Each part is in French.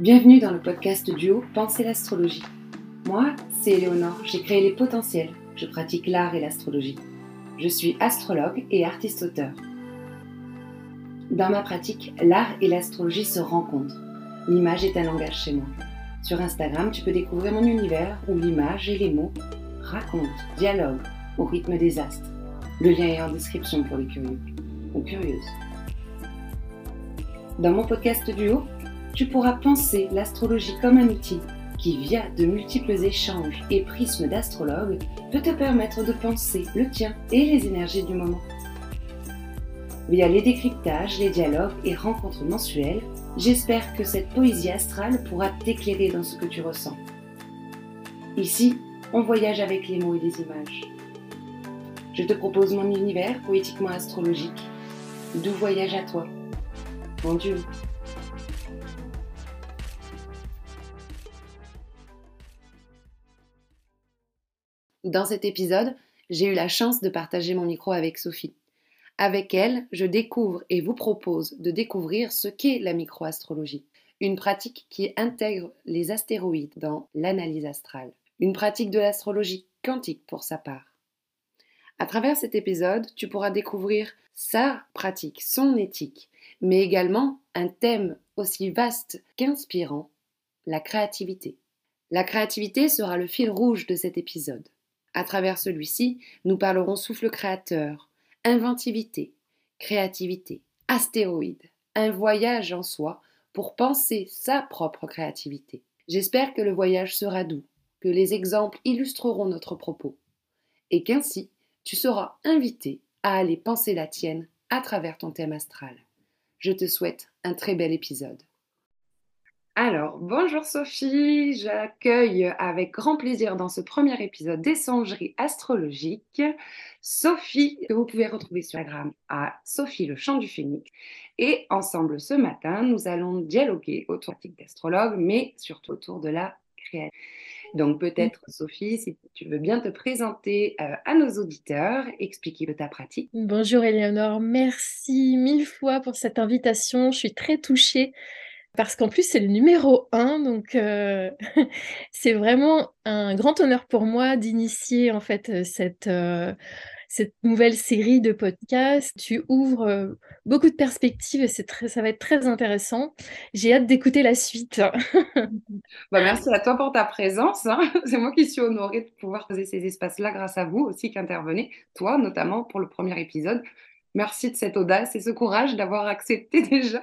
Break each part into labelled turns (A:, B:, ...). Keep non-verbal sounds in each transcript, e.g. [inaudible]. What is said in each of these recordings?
A: Bienvenue dans le podcast duo Penser l'astrologie. Moi, c'est Éléonore, j'ai créé les potentiels, je pratique l'art et l'astrologie. Je suis astrologue et artiste-auteur. Dans ma pratique, l'art et l'astrologie se rencontrent. L'image est un langage chez moi. Sur Instagram, tu peux découvrir mon univers où l'image et les mots racontent, dialoguent au rythme des astres. Le lien est en description pour les curieux ou curieuses. Dans mon podcast duo, tu pourras penser l'astrologie comme un outil qui, via de multiples échanges et prismes d'astrologues, peut te permettre de penser le tien et les énergies du moment. Via les décryptages, les dialogues et rencontres mensuelles, j'espère que cette poésie astrale pourra t'éclairer dans ce que tu ressens. Ici, on voyage avec les mots et les images. Je te propose mon univers poétiquement astrologique. Doux voyage à toi. Bon Dieu. Dans cet épisode, j'ai eu la chance de partager mon micro avec Sophie. Avec elle, je découvre et vous propose de découvrir ce qu'est la microastrologie, une pratique qui intègre les astéroïdes dans l'analyse astrale, une pratique de l'astrologie quantique pour sa part. À travers cet épisode, tu pourras découvrir sa pratique, son éthique, mais également un thème aussi vaste qu'inspirant, la créativité. La créativité sera le fil rouge de cet épisode. À travers celui-ci, nous parlerons souffle créateur, inventivité, créativité, astéroïde, un voyage en soi pour penser sa propre créativité. J'espère que le voyage sera doux, que les exemples illustreront notre propos, et qu'ainsi tu seras invité à aller penser la tienne à travers ton thème astral. Je te souhaite un très bel épisode. Alors, bonjour Sophie, j'accueille avec grand plaisir dans ce premier épisode d'Essangerie astrologique Sophie, que vous pouvez retrouver sur Instagram à Sophie le chant du phénix. Et ensemble ce matin, nous allons dialoguer autour d'astrologue, mais surtout autour de la création. Donc peut-être Sophie, si tu veux bien te présenter euh, à nos auditeurs, expliquer ta pratique.
B: Bonjour Eleonore, merci mille fois pour cette invitation. Je suis très touchée parce qu'en plus c'est le numéro un, donc euh, [laughs] c'est vraiment un grand honneur pour moi d'initier en fait euh, cette, euh, cette nouvelle série de podcasts. Tu ouvres beaucoup de perspectives et c'est ça va être très intéressant. J'ai hâte d'écouter la suite. [laughs]
A: bah, merci à toi pour ta présence. Hein. [laughs] C'est moi qui suis honorée de pouvoir poser ces espaces-là grâce à vous aussi qui intervenez, toi notamment pour le premier épisode. Merci de cette audace et ce courage d'avoir accepté déjà.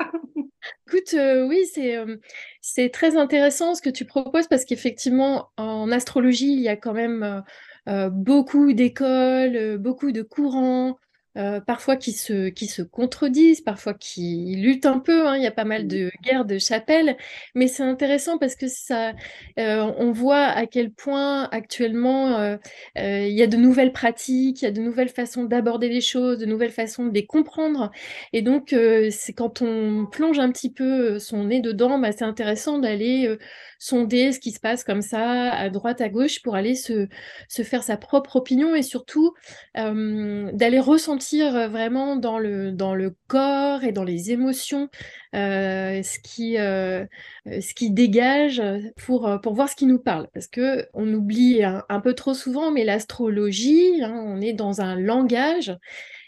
B: Écoute, euh, oui, c'est euh, c'est très intéressant ce que tu proposes parce qu'effectivement, en astrologie, il y a quand même euh, beaucoup d'écoles, beaucoup de courants, euh, parfois qui se, qui se contredisent, parfois qui luttent un peu. Hein. Il y a pas mal de guerres de chapelles, mais c'est intéressant parce que ça, euh, on voit à quel point actuellement euh, il y a de nouvelles pratiques, il y a de nouvelles façons d'aborder les choses, de nouvelles façons de les comprendre. Et donc, c'est quand on plonge un petit peu son nez dedans, bah, c'est intéressant d'aller sonder ce qui se passe comme ça, à droite, à gauche, pour aller se, se faire sa propre opinion et surtout d'aller ressentir euh, vraiment dans le, dans le corps et dans les émotions euh, ce, qui, euh, ce qui dégage pour, pour voir ce qui nous parle. Parce que on oublie un, peu trop souvent, mais l'astrologie, hein, on est dans un langage.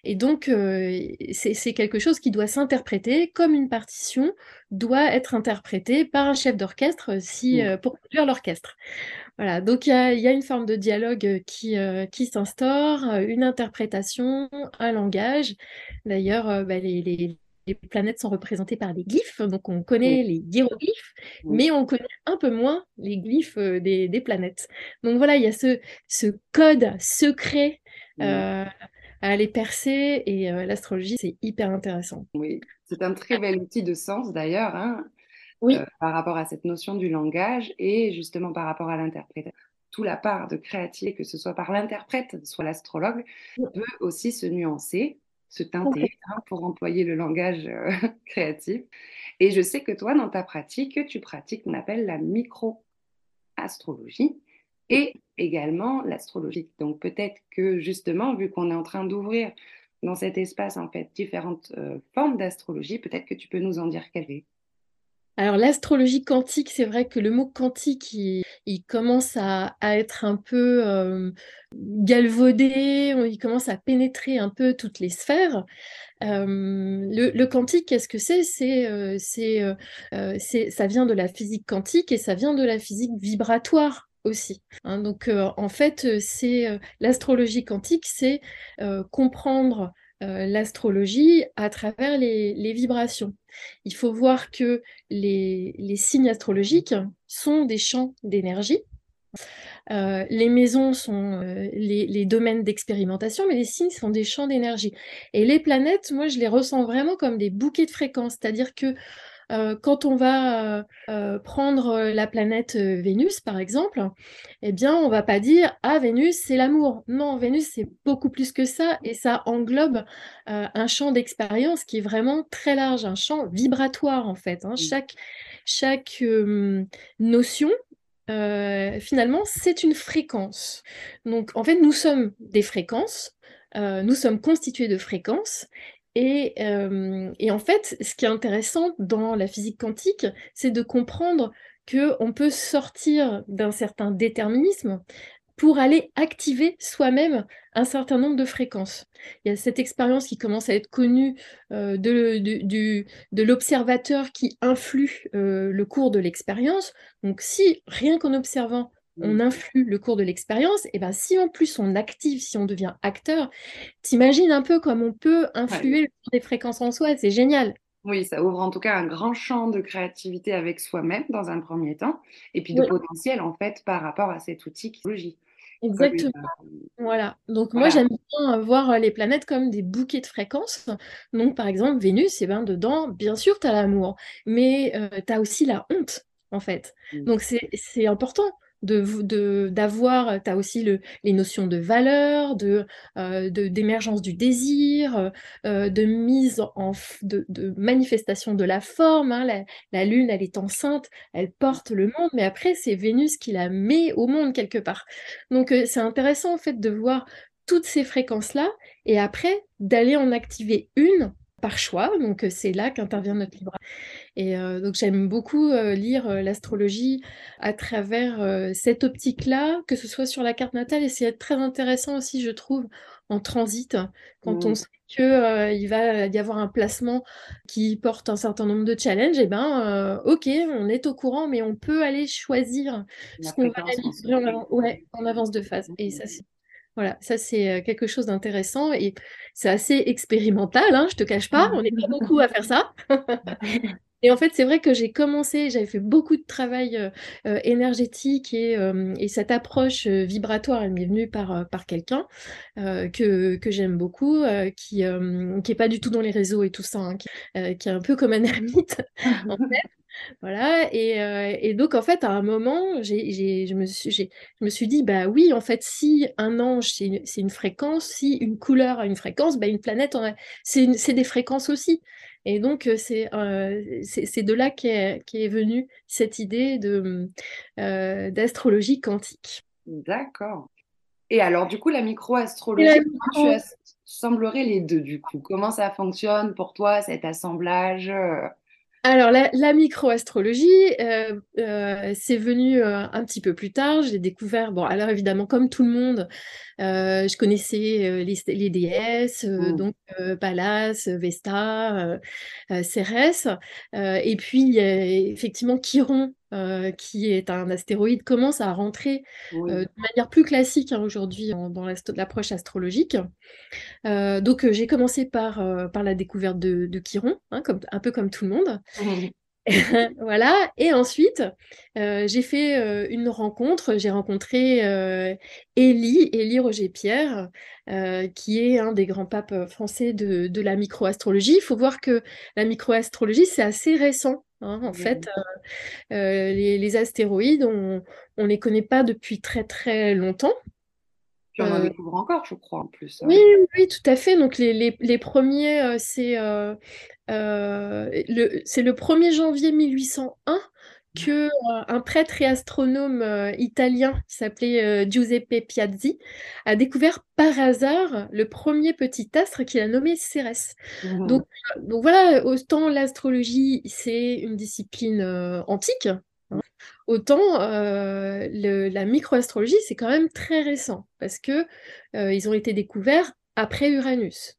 B: Et donc, c'est quelque chose qui doit s'interpréter comme une partition doit être interprétée par un chef d'orchestre si, mmh. pour conduire l'orchestre. Voilà, donc il y a, une forme de dialogue qui, qui s'instaure, une interprétation, un langage. D'ailleurs, bah, les, planètes sont représentées par des glyphes, donc on connaît les hiéroglyphes, mais on connaît un peu moins les glyphes des, planètes. Donc voilà, il y a ce, ce code secret à aller percer, et l'astrologie, c'est hyper intéressant.
A: Oui, c'est un très bel outil de sens d'ailleurs. Hein euh, par rapport à cette notion du langage et justement par rapport à l'interprétation. Tout la part de créativité, que ce soit par l'interprète, soit l'astrologue, peut aussi se nuancer, se teinter hein, pour employer le langage euh, [laughs] créatif. Et je sais que toi, dans ta pratique, tu pratiques qu'on appelle la micro-astrologie et également l'astrologie. Donc peut-être que justement, vu qu'on est en train d'ouvrir dans cet espace en fait différentes euh, formes d'astrologie, peut-être que tu peux nous en dire quelques
B: Alors l'astrologie quantique, c'est vrai que le mot quantique, il, commence à, être un peu euh, galvaudé, il commence à pénétrer un peu toutes les sphères. Euh, le, quantique, qu'est-ce que c'est? C'est, euh, c'est, ça vient de la physique quantique et ça vient de la physique vibratoire aussi. Hein. donc en fait, c'est l'astrologie quantique, c'est comprendre euh, l'astrologie à travers les, vibrations. Il faut voir que les, signes astrologiques sont des champs d'énergie. Euh, les maisons sont euh, les, les, domaines d'expérimentation, mais les signes sont des champs d'énergie. Et les planètes, moi, je les ressens vraiment comme des bouquets de fréquences, c'est-à-dire que euh, quand on va euh, euh, prendre la planète Vénus, par exemple, eh bien, on va pas dire ah Vénus c'est l'amour. Non, Vénus c'est beaucoup plus que ça et ça englobe un champ d'expérience qui est vraiment très large, un champ vibratoire en fait. Hein. Chaque chaque notion finalement, c'est une fréquence. Donc, en fait, nous sommes des fréquences, nous sommes constitués de fréquences, euh, et, en fait, ce qui est intéressant dans la physique quantique, c'est de comprendre qu'on peut sortir d'un certain déterminisme pour aller activer soi-même un certain nombre de fréquences. Il y a cette expérience qui commence à être connue euh, de, l'observateur qui influe euh, le cours de l'expérience. Donc si, rien qu'en observant, on influe le cours de l'expérience, et ben si en plus on active, si on devient acteur, t'imagines un peu comme on peut influer le cours des fréquences en soi, c'est génial.
A: Oui, ça ouvre en tout cas un grand champ de créativité avec soi-même dans un premier temps, et puis de potentiel en fait par rapport à cet outil qui est
B: Exactement. Euh, voilà. Donc moi j'aime bien voir les planètes comme des bouquets de fréquences. Donc par exemple Vénus, et eh ben dedans, bien sûr tu as l'amour, mais euh, tu as aussi la honte en fait. Mmh. Donc c'est important d'avoir, tu as aussi le, les notions de valeur, de, euh, d'émergence du désir, euh, de mise en de, manifestation de la forme. Hein. La, lune, elle est enceinte, elle porte le monde, mais après c'est Vénus qui la met au monde quelque part. Donc euh, c'est intéressant en fait de voir toutes ces fréquences là et après d'aller en activer une par choix. Donc c'est là qu'intervient notre libre. Et donc j'aime beaucoup lire l'astrologie à travers cette optique-là, que ce soit sur la carte natale, et c'est très intéressant aussi, je trouve, en transit, quand on mmh. sait qu'il va y avoir un placement qui porte un certain nombre de challenges, et eh ben ok, on est au courant, mais on peut aller choisir ce qu'on va en, ouais, en avance de phase. Et ça, c'est voilà, ça c'est quelque chose d'intéressant et c'est assez expérimental, hein, je te cache pas, on n'est pas [laughs] beaucoup à faire ça. [laughs] Et en fait, c'est vrai que j'ai commencé, j'avais fait beaucoup de travail énergétique et, cette approche vibratoire, elle m'est venue par, par quelqu'un que, que j'aime beaucoup, qui n'est pas du tout dans les réseaux et tout ça, hein, qui, qui, est un peu comme un [laughs] ermite, en [laughs] fait. Voilà, euh, et, donc en fait, à un moment, je, me suis, je me suis dit, bah oui, en fait, si un ange, c'est une, fréquence, si une couleur a une fréquence, bah une planète, c'est des fréquences aussi. Et donc, euh, euh, c'est de là qu'est est venue cette idée d'astrologie quantique.
A: D'accord. Et alors, du coup, la microastrologie, tu assemblerais les deux, du coup? Comment ça fonctionne pour toi, cet assemblage
B: alors, la, microastrologie, euh, euh, c'est venu euh, un petit peu plus tard. Je l'ai découvert, bon, alors évidemment, comme tout le monde, je connaissais les, déesses, mmh. donc Pallas, Vesta, Cérès. et puis, effectivement, Chiron, qui est un astéroïde, commence à rentrer de manière plus classique hein, aujourd'hui dans l'approche astrologique. Euh, donc, euh, j'ai commencé par, euh, par la découverte de, de Chiron, hein, comme, un peu comme tout le monde. [laughs] voilà. Et ensuite, j'ai fait une rencontre. J'ai rencontré Élie, Élie Roger-Pierre, qui est un des grands papes français de, de la microastrologie. Il faut voir que la microastrologie, c'est assez récent. Hein, en fait, les, les, astéroïdes, on ne les connaît pas depuis très très longtemps.
A: Puis on en euh, découvre encore, je crois, en plus.
B: Oui, oui, tout à fait. Donc les, les, les premiers, euh, c'est euh, le, le 1er janvier 1801 que euh, un prêtre et astronome euh, italien qui s'appelait euh, Giuseppe Piazzi a découvert par hasard le premier petit astre qu'il a nommé Cérès.
A: Mhm.
B: Donc, donc voilà, autant l'astrologie c'est une discipline antique, autant le- la microastrologie c'est quand même très récent parce que ils ont été découverts après Uranus.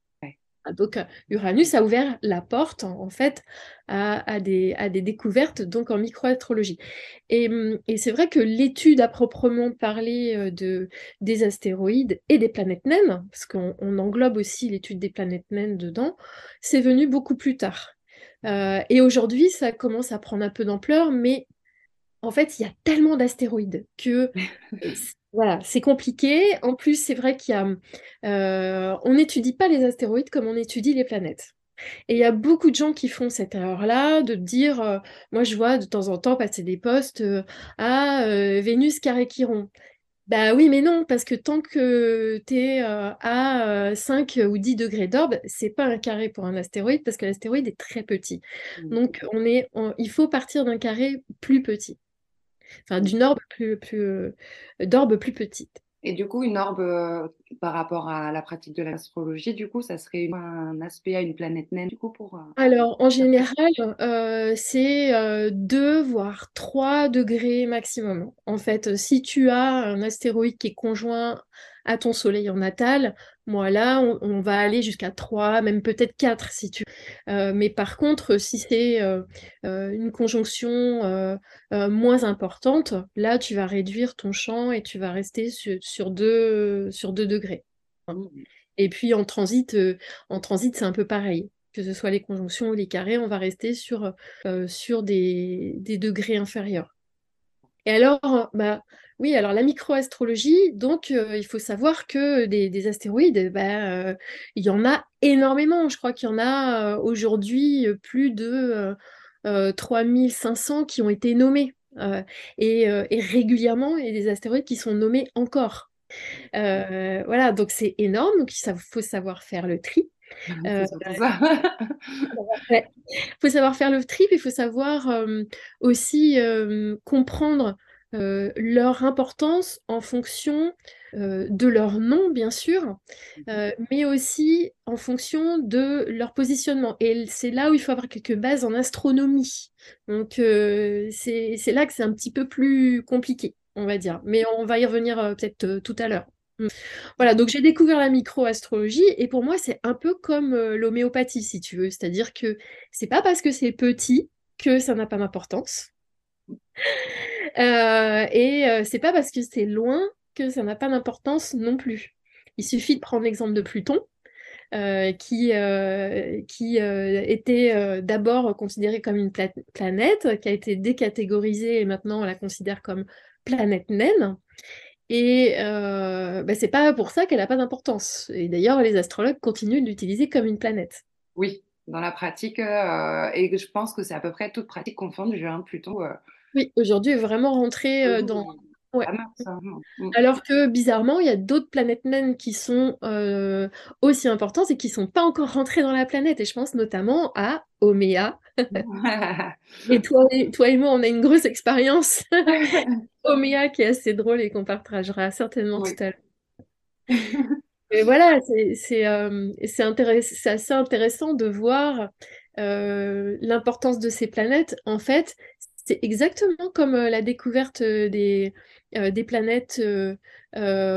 B: Ah, donc, euh, Uranus a ouvert la porte, en, en fait, à, à des, à des découvertes donc en microastrologie. Et, hum, et c'est vrai que l'étude à proprement parler euh, de, des astéroïdes et des planètes naines, parce qu'on on englobe aussi l'étude des planètes naines dedans, c'est venu beaucoup plus tard. Euh, et aujourd'hui, ça commence à prendre un peu d'ampleur, mais en fait, il y a tellement d'astéroïdes que euh, [laughs] voilà, c'est compliqué. En plus, c'est vrai qu'il y a, euh, on n'étudie pas les astéroïdes comme on étudie les planètes. Et il y a beaucoup de gens qui font cette erreur-là, de dire, euh, moi je vois de temps en temps passer des posts euh, à euh, Vénus carré Chiron. Bah oui, mais non, parce que tant que tu es à euh, 5 ou 10 degrés d'orbe, c'est pas un carré pour un astéroïde, parce que l'astéroïde est très petit. Donc on est, on- il faut partir d'un carré plus petit enfin d'une orbe plus, plus euh, d'orbe plus petite.
A: Et du coup, une orbe euh, par rapport à la pratique de l'astrologie, du coup, ça serait un aspect à une planète naine, du coup, pour... euh,
B: Alors, en général, euh, c'est euh, 2 voire 3 degrés maximum. En fait, si tu as un astéroïde qui est conjoint à ton soleil en natal, moi là, on, on va aller jusqu'à 3, même peut-être 4 si tu Euh, mais par contre, si c'est euh, euh, une conjonction euh, moins importante, là, tu vas réduire ton champ et tu vas rester sur, sur 2, sur 2 degrés. Et puis en transit, en transit, c'est un peu pareil. Que ce soit les conjonctions ou les carrés, on va rester sur, des, des degrés inférieurs. Et alors, bah, oui, alors la microastrologie, donc euh, il faut savoir que des, des astéroïdes, bah, euh, il y en a énormément. Je crois qu'il y en a euh, aujourd'hui euh, plus de euh, euh, 3500 qui ont été nommés. Et, et régulièrement, il y a des astéroïdes qui sont nommés encore. Voilà, donc c'est énorme, donc il faut savoir faire le tri. Euh,
A: ça. [laughs]
B: ouais. faut savoir faire le tri, puis il faut savoir euh, aussi euh, comprendre euh, leur importance en fonction euh, de leur nom, bien sûr, euh, mais aussi en fonction de leur positionnement. Et c'est là où il faut avoir quelques bases en astronomie. Donc c'est là que c'est un petit peu plus compliqué, on va dire. Mais on va y revenir peut-être tout à l'heure. Mm. Voilà, donc j'ai découvert la microastrologie et pour moi c'est un peu comme l'homéopathie si tu veux, c'est-à-dire que c'est pas parce que c'est petit que ça n'a pas d'importance Euh, et euh, c'est pas parce que c'est loin que ça n'a pas d'importance non plus. Il suffit de prendre l'exemple de Pluton euh, qui, euh, qui était d'abord considéré comme une pla- planète, qui a été décatégorisée et maintenant on la considère comme planète naine. Et bah, c'est pas pour ça qu'elle n'a pas d'importance. Et d'ailleurs, les astrologues continuent de l'utiliser comme une planète.
A: Oui, dans la pratique, et je pense que c'est à peu près toute pratique confondue, hein, plutôt...
B: Oui, aujourd'hui est vraiment rentré euh, dans... Ouais.
A: pas mal, ça. Mm.
B: Alors que bizarrement, il y a d'autres planètes naines qui sont euh, aussi importantes et qui sont pas encore rentrées dans la planète. Et je pense notamment à Oméa. [laughs] Et toi, et toi et moi, on a une grosse expérience. [laughs] Oméa qui est assez drôle et qu'on partagera certainement
A: Oui.
B: tout à l'heure. [laughs] Et voilà, c'est euh, intéress- assez intéressant de voir euh, l'importance de ces planètes. En fait, c'est exactement comme euh, la découverte euh, des, euh, des planètes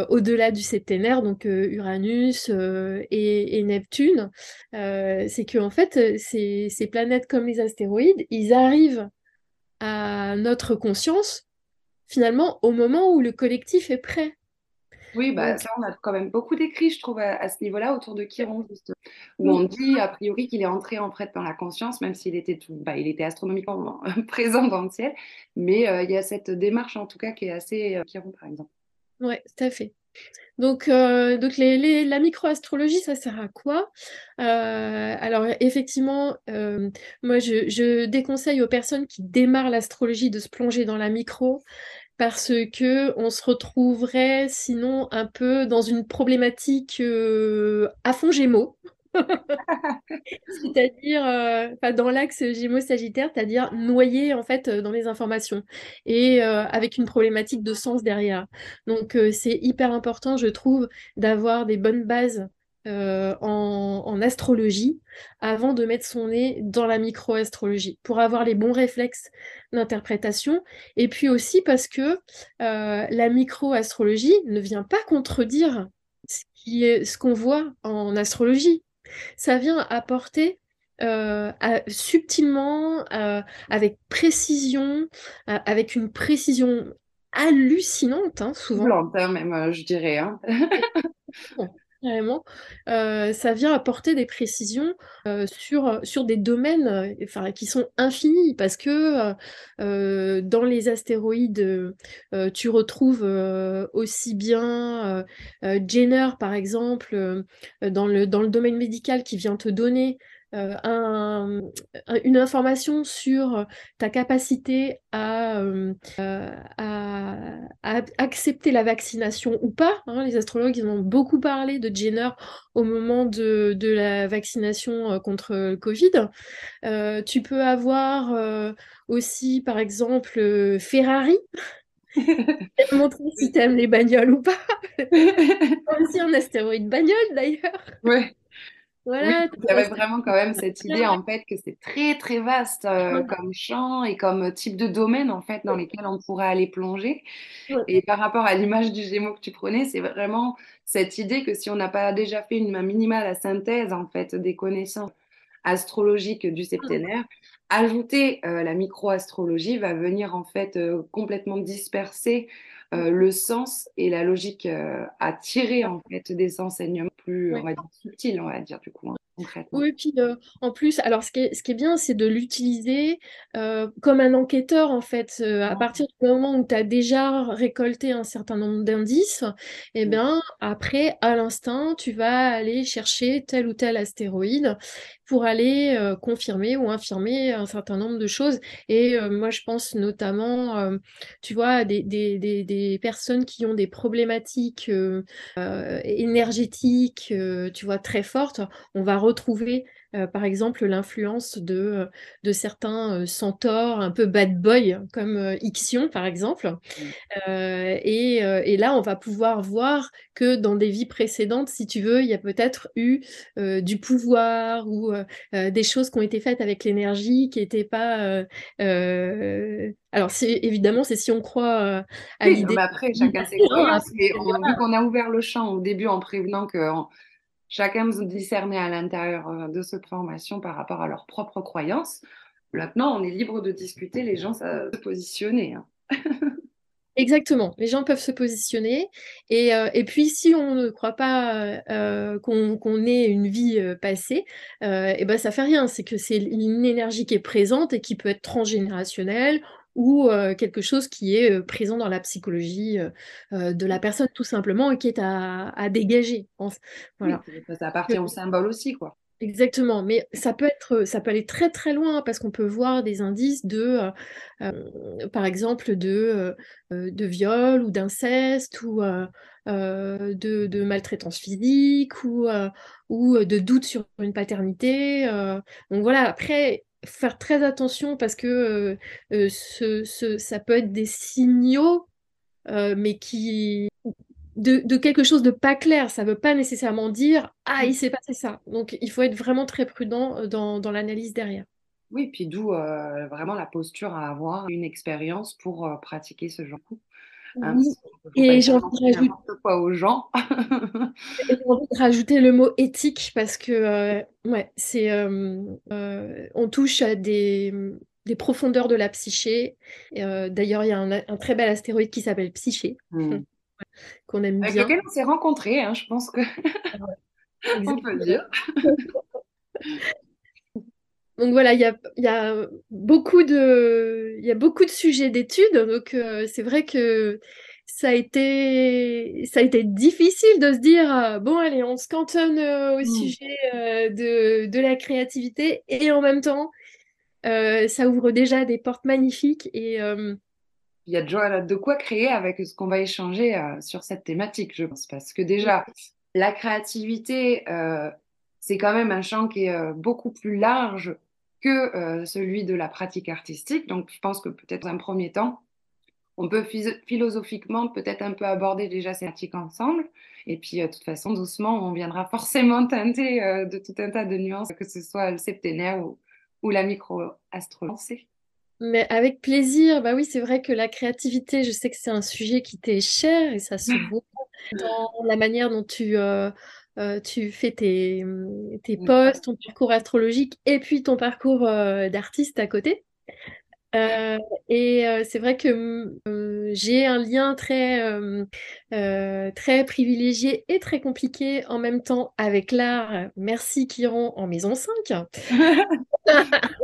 B: au-delà du septénaire, donc Uranus et, Neptune. C'est que en fait, ces planètes comme les astéroïdes, ils arrivent à notre conscience finalement au moment où le collectif est prêt.
A: Oui, bah,
B: Donc,
A: ça, on a quand même beaucoup d'écrits, je trouve, à, à ce niveau-là, autour de Chiron, juste, où on dit, a priori, qu'il est entré en fait dans la conscience, même s'il était, tout, bah, il était astronomiquement [laughs] présent dans le ciel. Mais euh, il y a cette démarche, en tout cas, qui est assez euh, Chiron, par exemple.
B: ouais, tout à fait. Donc, euh, donc les, les- la microastrologie, ça sert à quoi? Euh, alors, effectivement, euh, moi, je, je déconseille aux personnes qui démarrent l'astrologie de se plonger dans la micro parce que on se retrouverait sinon un peu dans une problématique euh, à fond Gémeaux. [laughs] c'est-à-dire euh, dans l'axe Gémeaux-Sagittaire, c'est-à-dire noyé en fait dans les informations et euh, avec une problématique de sens derrière. Donc euh, c'est hyper important, je trouve, d'avoir des bonnes bases en, en, astrologie avant de mettre son nez dans la micro-astrologie pour avoir les bons réflexes d'interprétation et puis aussi parce que la micro-astrologie ne vient pas contredire ce qui est ce qu'on voit en astrologie ça vient apporter euh, subtilement, euh, avec précision, euh, avec une précision hallucinante, hein, souvent.
A: Blanche, hein, même, je dirais. Hein.
B: Carrément. ça vient apporter des précisions sur, sur des domaines enfin, qui sont infinis parce que dans les astéroïdes, tu retrouves aussi bien Jenner, par exemple, dans le, dans le domaine médical qui vient te donner euh, un, une information sur ta capacité à, euh, à, accepter la vaccination ou pas. Hein. Les astrologues ils ont beaucoup parlé de Jenner au moment de, de la vaccination euh, contre le Covid. tu peux avoir aussi, par exemple, Ferrari. [laughs] montrer si tu aimes les bagnoles ou pas. [laughs] aussi un astéroïde bagnole d'ailleurs.
A: Ouais oui, il y avait vraiment quand même cette idée en fait que c'est très très vaste euh, comme champ et comme type de domaine en fait dans lesquels on pourrait aller plonger. Et par rapport à l'image du Gémeaux que tu prenais, c'est vraiment cette idée que si on n'a pas déjà fait une minimale la synthèse en fait des connaissances astrologiques du septénaire, ajouter euh, la micro-astrologie va venir en fait euh, complètement disperser le sens et la logique à tirer en fait des enseignements plus, on va dire, subtil, on va dire, du coup. Hein,
B: oui, puis euh, en plus, alors ce qui est, ce qui est bien, c'est de l'utiliser euh, comme un enquêteur, en fait. Euh, à partir du moment où tu as déjà récolté un certain nombre d'indices, et eh bien, après, à l'instinct, tu vas aller chercher tel ou tel astéroïde pour aller confirmer ou infirmer un certain nombre de choses. Et moi, je pense notamment, tu vois, des, des, des, des, personnes qui ont des problématiques énergétiques, tu vois, très fortes. On va retrouver euh, par exemple l'influence de, euh, de certains euh, centaures un peu bad boy comme Ixion par exemple. Et, et, là, on va pouvoir voir que dans des vies précédentes, si tu veux, il y a peut-être eu du pouvoir ou des choses qui ont été faites avec l'énergie qui n'étaient pas... Alors, évidemment, c'est si on croit à l'idée.
A: après, chacun ses croyances. Mais vu qu'on a ouvert le champ au début en prévenant que chacun se discerner à l'intérieur euh, de cette formation par rapport à leurs propres croyances. Maintenant, on est libre de discuter, les gens se positionner. Hein. [laughs]
B: Exactement, les gens peuvent se positionner. Et, euh, et puis, si on ne croit pas euh, qu'on ait une vie passée, et ben, ça fait rien. C'est que c'est une énergie qui est présente et qui peut être transgénérationnelle ou quelque chose qui est présent dans la psychologie de la personne tout simplement et qui est à, dégager.
A: Voilà. ça appartient au symbole aussi, quoi.
B: Exactement, mais ça peut être, ça peut aller très très loin parce qu'on peut voir des indices de, par exemple, de, de viol ou d'inceste ou de, de, maltraitance physique ou, ou de doute sur une paternité. donc voilà, après, faire très attention parce que euh, euh, ce, ça peut être des signaux, euh, mais qui de, quelque chose de pas clair. Ça ne veut pas nécessairement dire ah il s'est passé ça. Donc il faut être vraiment très prudent dans, dans l'analyse derrière.
A: Oui, puis d'où vraiment la posture à avoir une expérience pour pratiquer ce genre de coup.
B: Hein, et j'ai envie de rajouter
A: aux gens. [laughs]
B: envie de rajouter le mot éthique parce que euh, ouais, c'est euh, euh, on touche à des, des, profondeurs de la psyché. D'ailleurs, il y a un, très bel astéroïde qui s'appelle Psyché. Hmm. [laughs] qu'on aime
A: Avec
B: bien.
A: lequel on s'est rencontrés, hein, je pense que [laughs] on peut dire.
B: Donc voilà, il y a, beaucoup de, y a beaucoup de sujets d'études. Donc euh, c'est vrai que ça a, été, ça a été difficile de se dire, euh, bon allez, on se cantonne euh, au mmh. sujet de, de, la créativité et en même temps, ça ouvre déjà des portes magnifiques. Et,
A: il y a déjà de quoi créer avec ce qu'on va échanger sur cette thématique, je pense. Parce que déjà, la créativité c'est quand même un champ qui est beaucoup plus large que celui de la pratique artistique. Donc, je pense que peut-être dans un premier temps, on peut philosophiquement peut-être un peu aborder déjà ces pratiques ensemble. Et puis, de toute façon, doucement, on viendra [laughs] forcément teinter de tout un tas de nuances, que ce soit le septénaire ou, ou la micro-astrologie.
B: Mais avec plaisir, bah oui, c'est vrai que la créativité, je sais que c'est un sujet qui t'est cher et ça se [laughs] voit dans la manière dont tu, euh, euh, tu fais tes, tes posts, ton parcours astrologique et puis ton parcours euh, d'artiste à côté. et c'est vrai que j'ai un lien très, très privilégié et très compliqué en même temps avec l'art. Merci Kiron en maison 5. [laughs] [laughs]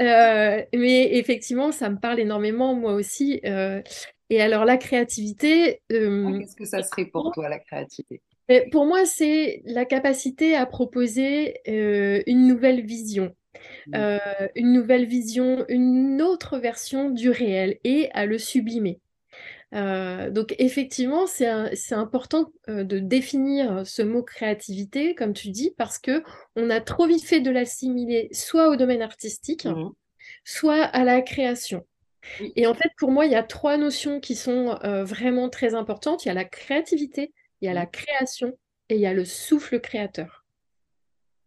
B: Euh, mais effectivement, ça me parle énormément, moi aussi. Euh, et alors, la créativité.
A: Euh, Qu'est-ce que ça serait pour toi, la créativité?
B: Pour moi, c'est la capacité à proposer une nouvelle vision. Mmh. une nouvelle vision, une autre version du réel et à le sublimer. Euh, donc effectivement, c'est important euh, de définir ce mot créativité, comme tu dis, parce que on a trop vite fait de l'assimiler soit au domaine artistique, mmh. soit à la création. Et en fait, pour moi, il y a trois notions qui sont euh, vraiment très importantes. Il y a la créativité, il y a la mmh. création et il y a le souffle créateur.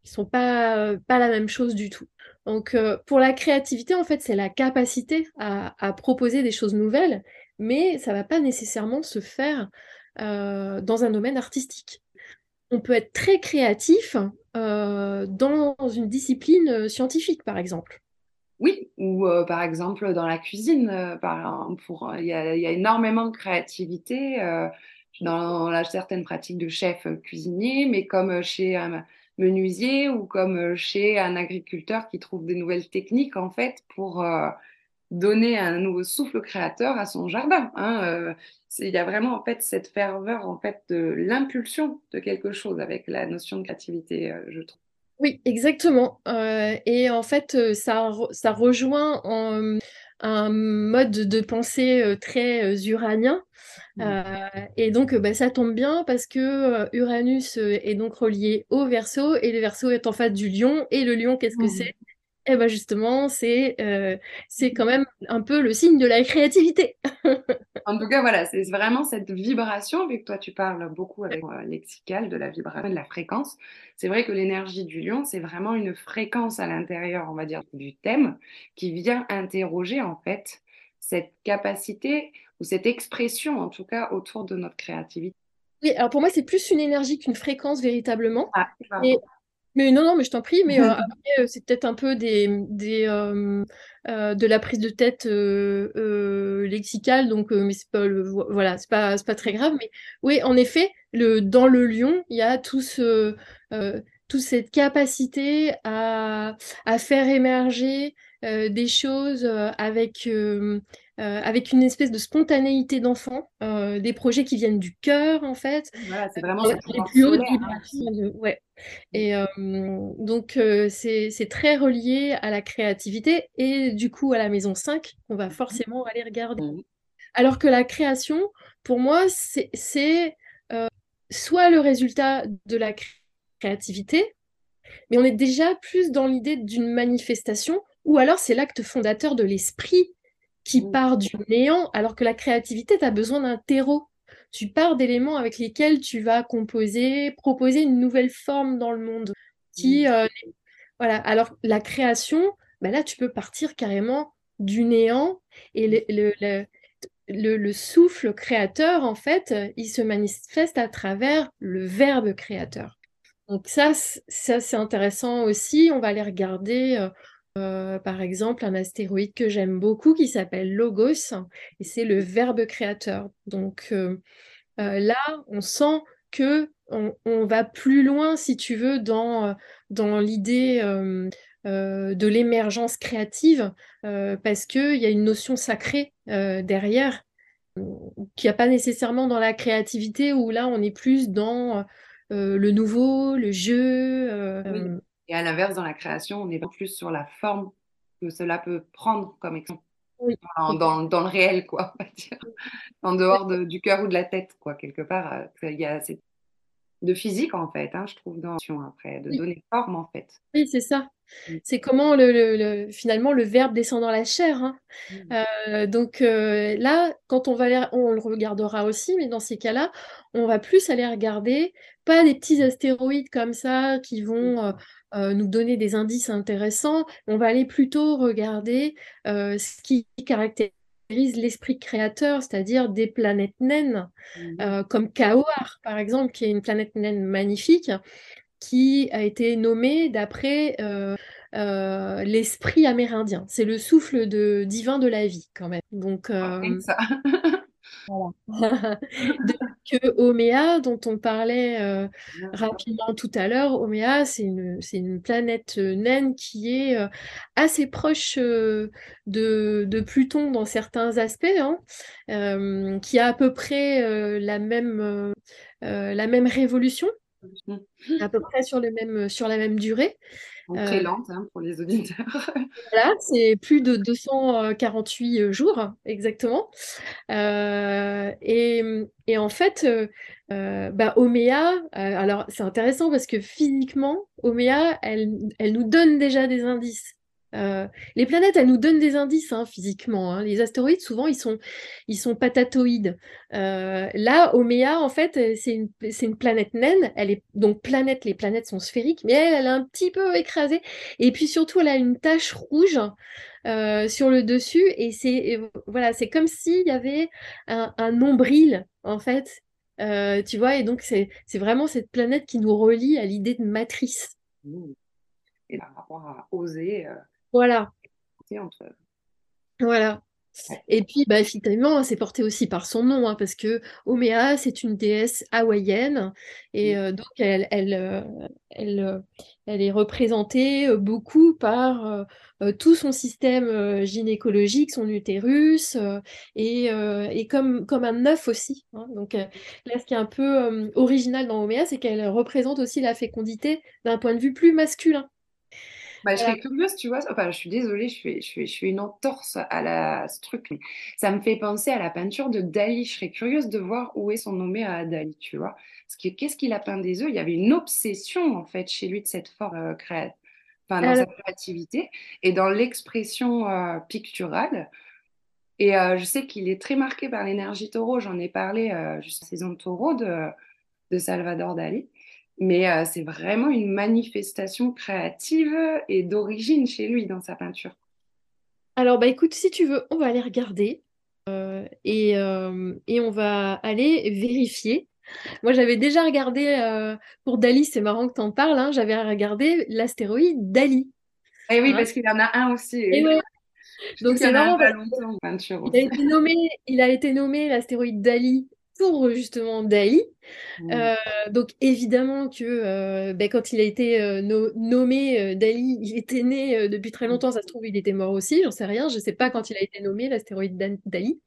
B: Ils sont pas, pas la même chose du tout. Donc, pour la créativité, en fait, c'est la capacité à, à, proposer des choses nouvelles mais ça va pas nécessairement se faire euh, dans un domaine artistique. On peut être très créatif euh, dans une discipline euh, scientifique, par exemple.
A: Oui, ou par exemple dans la cuisine, pour il y, a énormément de créativité dans certaines pratiques de chef cuisinier, mais comme chez un menuisier ou comme chez un agriculteur qui trouve des nouvelles techniques en fait pour donner un nouveau souffle créateur à son jardin. Hein, euh, il y a vraiment en fait cette ferveur en fait de l'impulsion de quelque chose avec la notion de créativité, euh, je trouve.
B: Oui, exactement. Euh, et en fait, ça, ça rejoint un mode de pensée très uranien. Mmh. et donc, bah, ça tombe bien parce que Uranus est donc relié au Verseau et le Verseau est en face du Lion. Et le Lion, qu'est-ce que mmh. c'est? Eh ben justement, c'est euh, c'est quand même un peu le signe de la créativité. [laughs]
A: en tout cas, voilà, c'est vraiment cette vibration, vu que toi tu parles beaucoup avec euh, lexical de la vibration et de la fréquence. C'est vrai que l'énergie du lion, c'est vraiment une fréquence à l'intérieur, on va dire, du thème, qui vient interroger en fait cette capacité ou cette expression, en tout cas, autour de notre créativité.
B: Oui, alors pour moi, c'est plus une énergie qu'une fréquence véritablement. Ah, et mais non, non, mais je t'en prie, mais euh, [laughs] après, euh, c'est peut-être un peu des, des, euh, de la prise de tête lexicale, donc, mais c'est pas, le, voilà, c'est pas, pas très grave. Mais oui, en effet, le, dans le lion, il y a tout ce, toute cette capacité à, à faire émerger des choses avec avec une espèce de spontanéité d'enfant, des projets qui viennent du cœur en fait.
A: Voilà, c'est vraiment les plus hautes vibrations.
B: Ouais. Et donc c'est très relié à la créativité et du coup à la maison 5 qu'on va mmh forcément aller regarder. Mmh Alors que la création, pour moi, c'est soit le résultat de la créativité, mais on est déjà plus dans l'idée d'une manifestation, ou alors c'est l'acte fondateur de l'esprit qui mmh. part du néant, alors que la créativité, tu as besoin d'un terreau. Tu pars d'éléments avec lesquels tu vas composer, proposer une nouvelle forme dans le monde. Qui, euh, voilà. Alors, la création, bah là, tu peux partir carrément du néant et le, le, le, souffle créateur, en fait, il se manifeste à travers le verbe créateur. Donc ça, ça c'est intéressant aussi. On va aller regarder euh, par exemple, un astéroïde que j'aime beaucoup qui s'appelle Logos, et c'est le verbe créateur. Donc euh, euh, là, on sent que on, va plus loin, si tu veux, dans, dans l'idée de l'émergence créative, parce qu'il y a une notion sacrée derrière, qui n'y a pas nécessairement dans la créativité, où là, on est plus dans le nouveau, le jeu.
A: Et à l'inverse, dans la création, on est plus sur la forme que cela peut prendre comme exemple. Dans, dans, le réel, quoi, on va dire. En dehors du cœur ou de la tête, quoi, quelque part. Euh, il y a de physique en fait, hein, je trouve, dans après, de donner forme en fait.
B: Oui, c'est ça. Mmh. C'est comment le, le, le, finalement le verbe descend dans la chair. Hein. Mmh. Euh, donc euh, là, quand on va on le regardera aussi, mais dans ces cas-là, on va plus aller regarder pas des petits astéroïdes comme ça qui vont euh nous donner des indices intéressants. On va aller plutôt regarder euh, ce qui caractérise l'esprit créateur, c'est-à-dire des planètes naines, mmh. euh, comme Kaoar, par exemple, qui est une planète naine magnifique, qui a été nommée d'après euh, euh, l'esprit amérindien. C'est le souffle de, divin de la vie, quand même. Donc,
A: ah, ça. [laughs]
B: Voilà. [laughs] que Oméa, dont on parlait euh, rapidement tout à l'heure, Oméa, c'est une, une, planète euh, naine qui est euh, assez proche de, de, Pluton dans certains aspects, hein, qui a à peu près la, même, la même révolution, à peu près sur, le même, sur la même durée.
A: Très lente hein, pour les auditeurs. [laughs]
B: voilà, c'est plus de 248 jours exactement. Euh, et, et, en fait, euh, bah, Oméa, alors c'est intéressant parce que physiquement, Oméa, elle, elle nous donne déjà des indices. Euh, les planètes, elles nous donnent des indices hein, physiquement. Hein. Les astéroïdes, souvent, ils sont, ils sont patatoïdes. Euh, là, Oméa, en fait, c'est une, planète naine. Elle est donc planète. Les planètes sont sphériques, mais elle, est un petit peu écrasée. Et puis surtout, elle a une tache rouge euh, sur le dessus. Et c'est voilà, c'est comme s'il y avait un, nombril, en fait. tu vois, et donc c'est vraiment cette planète qui nous relie à l'idée de matrice.
A: Et par rapport à oser
B: voilà. Voilà. Et puis, bah, effectivement, c'est porté aussi par son nom, hein, parce que Oméa, c'est une déesse hawaïenne, et euh, donc elle, elle, euh, elle, euh, elle, est représentée beaucoup par tout son système gynécologique, son utérus, et, et, comme, comme un œuf aussi. Hein. Donc là, ce qui est un peu original dans Oméa, c'est qu'elle représente aussi la fécondité d'un point de vue plus masculin.
A: Bah, je serais curieuse, tu vois. Enfin, je suis désolée, je suis, je suis, je suis une entorse à la, ce truc. ça me fait penser à la peinture de Dali. Je serais curieuse de voir où est son nommé à Dali, tu vois. Parce que qu'est-ce qu'il a peint des œufs? Il y avait une obsession, en fait, chez lui de cette forme euh, créative. Enfin, dans sa créativité et dans l'expression euh, picturale. Et euh, je sais qu'il est très marqué par l'énergie taureau. J'en ai parlé juste la saison de taureau de, de Salvador Dali. Mais euh, c'est vraiment une manifestation créative et d'origine chez lui dans sa peinture.
B: Alors, bah écoute, si tu veux, on va aller regarder euh, et, euh, et, on va aller vérifier. Moi, j'avais déjà regardé pour Dali, c'est marrant que tu en parles, hein, j'avais regardé l'astéroïde Dali.
A: Et eh oui, hein parce qu'il y en a un aussi.
B: Donc c'est marrant. il, a été nommé, il a été nommé l'astéroïde Dali pour justement Dali. Mmh. Euh, donc évidemment que euh, ben, quand il a été euh, nommé Dali, il était né depuis très mmh. longtemps, ça se trouve il était mort aussi, j'en sais rien, je sais pas quand il a été nommé l'astéroïde Dali.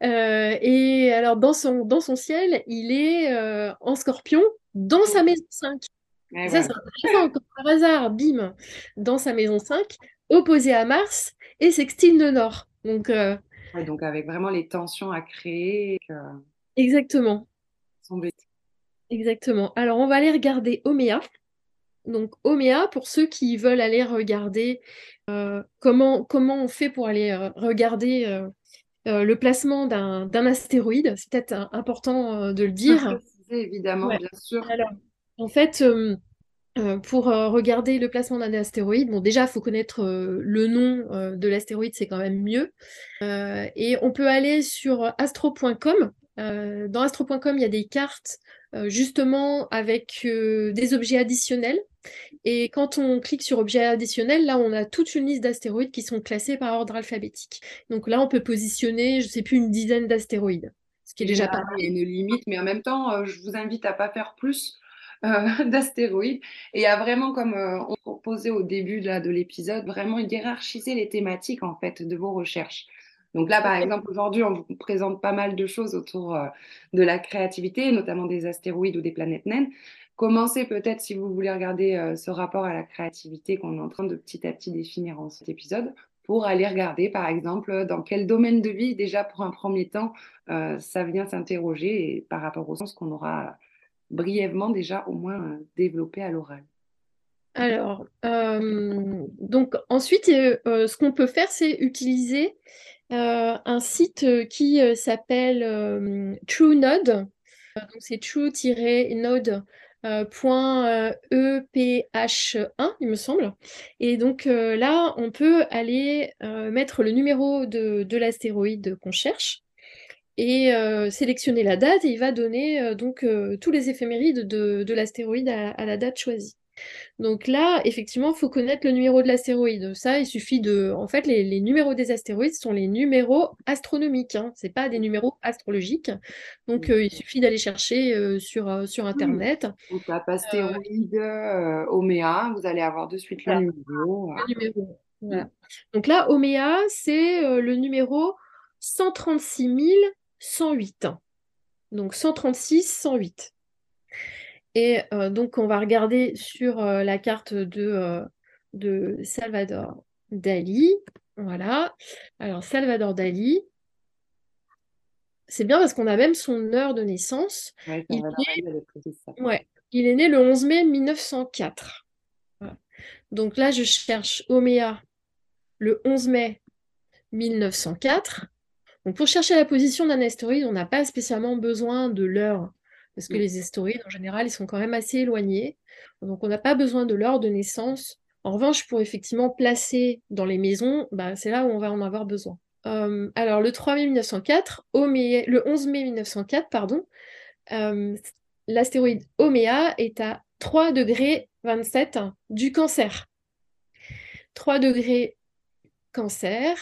B: et alors dans son, dans son ciel, il est en scorpion dans sa mmh. maison 5. ça c'est intéressant, par hasard, bim, dans sa maison 5, opposé à Mars et sextile de Nord. Donc,
A: donc avec vraiment les tensions à créer.
B: Exactement. Exactement. Alors, on va aller regarder Oméa. Donc, Oméa, pour ceux qui veulent aller regarder euh, comment, comment on fait pour aller euh, regarder euh, le placement d'un astéroïde, c'est peut-être important de le dire.
A: évidemment, bien sûr.
B: Alors, en fait, pour regarder le placement d'un astéroïde, bon, déjà, il faut connaître le nom de l'astéroïde, c'est quand même mieux. et on peut aller sur astro.com euh, dans astro.com, il y a des cartes euh, justement avec euh, des objets additionnels. Et quand on clique sur objets additionnels, là, on a toute une liste d'astéroïdes qui sont classés par ordre alphabétique. Donc là, on peut positionner, je ne sais plus, une dizaine d'astéroïdes. Ce qui est déjà pas
A: mal. Il y a une limite, mais en même temps, je vous invite à pas faire plus [laughs] d'astéroïdes et à vraiment, comme on proposait au début de l'épisode, vraiment hiérarchiser les thématiques en fait de vos recherches. Donc là, par exemple, aujourd'hui, on vous présente pas mal de choses autour euh, de la créativité, notamment des astéroïdes ou des planètes naines. Commencez peut-être, si vous voulez regarder euh, ce rapport à la créativité qu'on est en train de petit à petit définir en cet épisode, pour aller regarder, par exemple, dans quel domaine de vie, déjà pour un premier temps, euh, ça vient s'interroger par rapport au sens qu'on aura brièvement déjà au moins développer à l'oral
B: alors, donc ensuite, ce qu'on peut faire, c'est utiliser un site qui s'appelle TrueNode. Donc c'est true-node.eph1, il me semble. Et donc là, on peut aller mettre le numéro de, l'astéroïde qu'on cherche et sélectionner la date et il va donner donc tous les éphémérides de, l'astéroïde à, la date choisie. Donc là, effectivement, il faut connaître le numéro de l'astéroïde. Ça, il suffit de... En fait, les, numéros des astéroïdes sont les numéros astronomiques, hein. Ce pas des numéros astrologiques. Donc, euh, il suffit d'aller chercher euh, sur, euh, sur Internet.
A: Vous tapez astéroïde Oméa, vous allez avoir de suite le numéro. Le numéro.
B: Voilà. Donc là, Oméa, c'est le numéro 136 108. Donc 136 108. Et euh, donc, on va regarder sur euh, la carte de, euh, de Salvador Dali. Voilà. Alors, Salvador Dali, c'est bien parce qu'on a même son heure de naissance. il, est... il est né le 11 mai 1904. Donc là, je cherche Oméa le 11 mai 1904. Donc pour chercher la position d'un astéroïde, on n'a pas spécialement besoin de l'heure parce que mm. les astéroïdes, en général, ils sont quand même assez éloignés. Donc, on n'a pas besoin de l'heure de naissance. En revanche, pour effectivement placer dans les maisons, bah, c'est là où on va en avoir besoin. Euh, alors, le 3 mai 1904, le 11 mai 1904, pardon, euh, l'astéroïde Oméa est à 3 degrés 27 du cancer. 3 degrés cancer,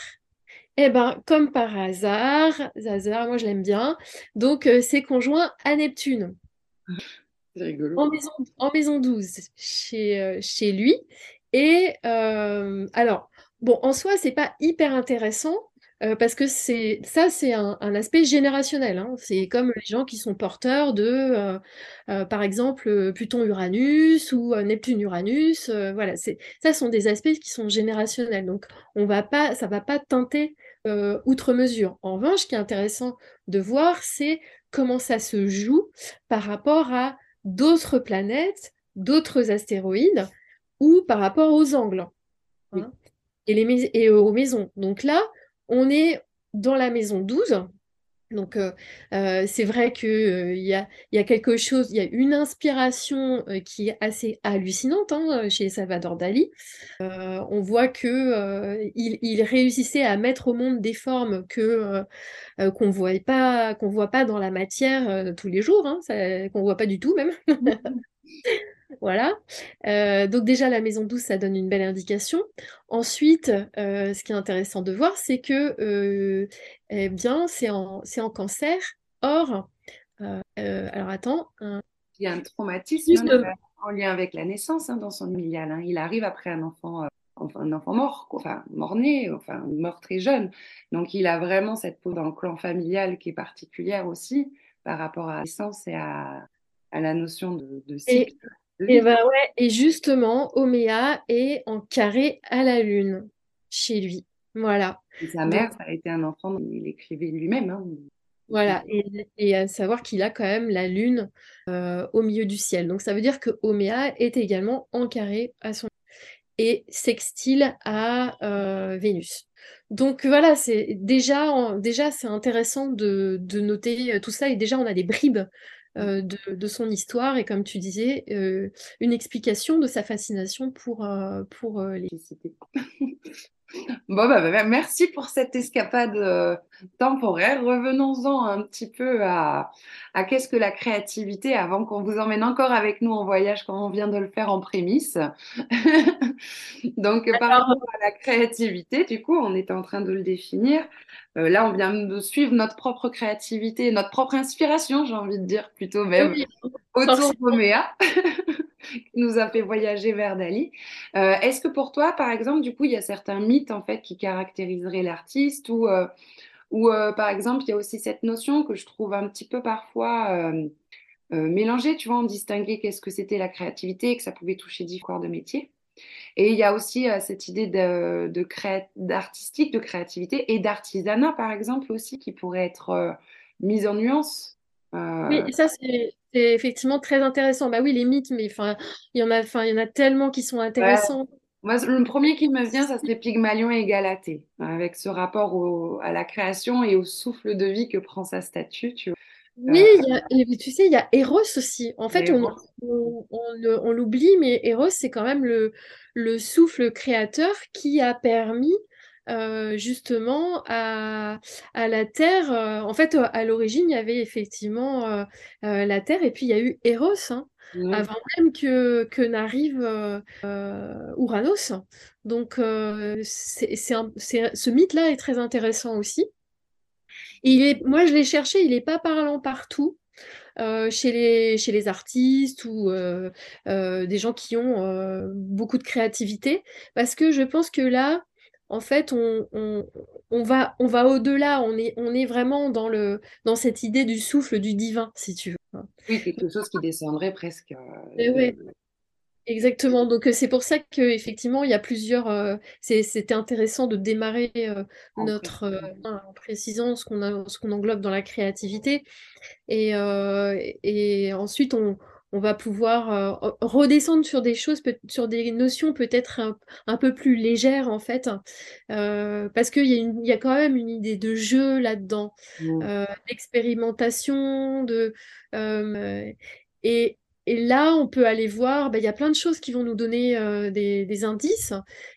B: eh ben, comme par hasard, hasard, moi je l'aime bien, donc euh, c'est conjoint à Neptune.
A: C'est rigolo.
B: En maison, en maison 12 chez, euh, chez lui. Et euh, alors, bon, en soi, c'est pas hyper intéressant euh, parce que c'est ça, c'est un, aspect générationnel. Hein. C'est comme les gens qui sont porteurs de, par exemple, Pluton-Uranus ou Neptune-Uranus. voilà, c'est ça sont des aspects qui sont générationnels. Donc, on va pas, ça va pas teinter outre mesure. En revanche, ce qui est intéressant de voir, c'est comment ça se joue par rapport à d'autres planètes, d'autres astéroïdes ou par rapport aux angles. Hein, et, les et aux maisons. Donc là, on est dans la maison 12. Donc, euh, euh, c'est vrai qu'il euh, y, a, quelque chose, il y a une inspiration qui est assez hallucinante hein, chez Salvador Dali. on voit que il, réussissait à mettre au monde des formes que qu'on voit pas, voit pas dans la matière tous les jours, hein, qu'on voit pas du tout même. [laughs] Voilà. Euh, donc déjà, la maison douce, ça donne une belle indication. Ensuite, euh, ce qui est intéressant de voir, c'est que euh, eh bien, c'est en, en, cancer. Or, alors attends.
A: Il y a un traumatisme hein, en lien avec la naissance hein, dans son familial. Hein. Il arrive après un enfant un enfant mort, enfin mort-né, enfin mort très jeune. Donc il a vraiment cette peau dans le clan familial qui est particulière aussi par rapport à la naissance et à, la notion de, de cycle.
B: Et, bah ouais, et justement, Oméa est en carré à la lune chez lui. Voilà.
A: Sa mère, ça a été un enfant, il écrivait lui-même. Hein.
B: Voilà, et, à savoir qu'il a quand même la lune euh, au milieu du ciel. Donc ça veut dire que Oméa est également en carré à son et sextile à euh, Vénus. Donc voilà, c'est déjà, déjà c'est intéressant de, de, noter tout ça et déjà on a des bribes euh, de, son histoire et comme tu disais, euh, une explication de sa fascination pour, euh, pour les [laughs]
A: Bon, bah, bah, merci pour cette escapade euh, temporaire. Revenons-en un petit peu à, qu'est-ce que la créativité avant qu'on vous emmène encore avec nous en voyage comme on vient de le faire en prémisse. [laughs] Donc, par rapport à la créativité, du coup, on était en train de le définir. Euh, là, on vient de suivre notre propre créativité, notre propre inspiration, j'ai envie de dire, plutôt même, autour d'Oméa. [laughs] nous a fait voyager vers Dali. Euh, est-ce que pour toi, par exemple, du coup, il y a certains mythes en fait qui caractériseraient l'artiste ou, euh, ou euh, par exemple, il y a aussi cette notion que je trouve un petit peu parfois mélangée, tu vois, on distinguait qu'est-ce que c'était la créativité et que ça pouvait toucher différents corps de métier. Et il y a aussi cette idée d'artistique, de créativité et d'artisanat, par exemple, aussi, qui pourrait être mise en nuance
B: Oui, et ça, c'est effectivement très intéressant. Bah oui, les mythes, mais enfin, il y en a, enfin, il y en a tellement qui sont intéressants.
A: Moi, le premier qui me vient, ça serait Pygmalion et Galatée, avec ce rapport à la création et au souffle de vie que prend sa statue. Tu vois.
B: Oui, tu sais, il y a Eros aussi. En fait, on, on, l'oublie, mais Eros, c'est quand même le, le souffle créateur qui a permis euh, justement à, à, la Terre. Euh, en fait, à l'origine, il y avait effectivement euh, la Terre et puis il y a eu Eros, hein, avant même que, que n'arrive Uranus. Donc, c'est, ce mythe-là est très intéressant aussi. il est, moi, je l'ai cherché, il n'est pas parlant partout. chez, les, chez les artistes ou des gens qui ont beaucoup de créativité, parce que je pense que là, en fait, on, on, va, on va au-delà, on est, on est vraiment dans, le, dans cette idée du souffle du divin, si tu veux.
A: Oui, quelque chose qui descendrait presque.
B: Euh, eh exactement. Donc euh, c'est pour ça qu'effectivement, il y a plusieurs. Euh, c'était intéressant de démarrer notre en précisant ce qu'on englobe dans la créativité. Et, et ensuite, on, on va pouvoir euh, redescendre sur des choses, sur des notions peut-être un, peu plus légères en fait, euh, parce qu'il y, a quand même une idée de jeu là-dedans, mmh. euh, d'expérimentation, de et, là, on peut aller voir, bah, il y a plein de choses qui vont nous donner des, indices,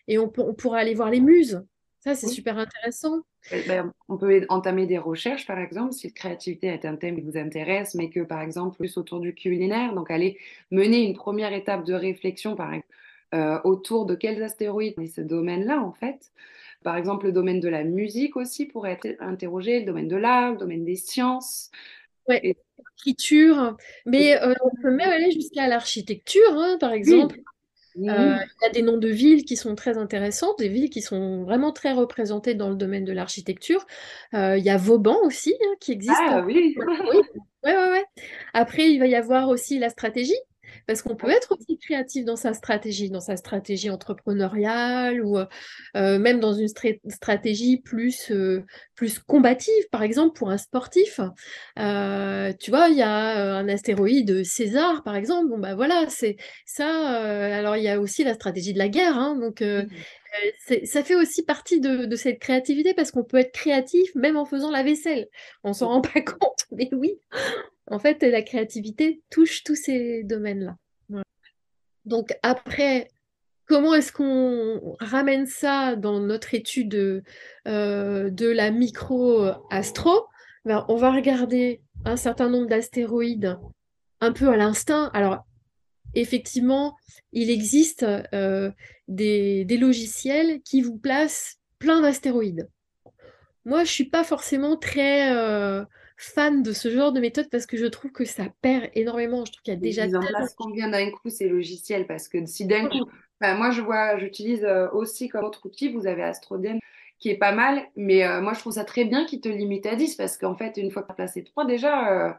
B: et on, on pourra aller voir les muses. Ça, c'est super intéressant.
A: Ben, on peut entamer des recherches, par exemple, si la créativité est un thème qui vous intéresse, mais que, par exemple, plus autour du culinaire, donc aller mener une première étape de réflexion, par exemple, euh, autour de quels astéroïdes et ce domaine-là, en fait. Par exemple, le domaine de la musique aussi pourrait être interrogé, le domaine de l'art, le domaine des sciences.
B: Oui, l'écriture, mais euh, on peut même aller jusqu'à l'architecture, hein, par exemple. Mmh. il y a des noms de villes qui sont très intéressantes, des villes qui sont vraiment très représentées dans le domaine de l'architecture. Euh, il y a Vauban aussi hein, qui existe.
A: Ah oui.
B: oui. Ouais, ouais, ouais. Après, il va y avoir aussi la stratégie. Parce qu'on peut être aussi créatif dans sa stratégie, dans sa stratégie entrepreneuriale ou euh, même dans une stratégie plus, euh, plus combative, par exemple pour un sportif. Euh, tu vois, il y a un astéroïde César, par exemple. Bon, bah voilà, c'est ça. alors, il y a aussi la stratégie de la guerre. Hein, donc, mmh. ça fait aussi partie de, de cette créativité parce qu'on peut être créatif même en faisant la vaisselle. On s'en rend pas [laughs] compte, mais oui, en fait, la créativité touche tous ces domaines-là. Donc après, comment est-ce qu'on ramène ça dans notre étude euh, de la micro-astro? Ben, On va regarder un certain nombre d'astéroïdes un peu à l'instinct. Alors, effectivement, il existe euh, des, logiciels qui vous placent plein d'astéroïdes. Moi, je ne suis pas forcément très... Euh, fan de ce genre de méthode parce que je trouve que ça perd énormément. Je trouve qu'il y a déjà.
A: Ils en place combien d'un coup ces logiciels? Parce que si d'un coup, moi je vois, j'utilise euh, aussi comme autre outil, vous avez Astroden qui est pas mal, mais euh, moi je trouve ça très bien qu'il te limite à 10 parce qu'en fait, une fois que tu as placé 3, déjà, euh,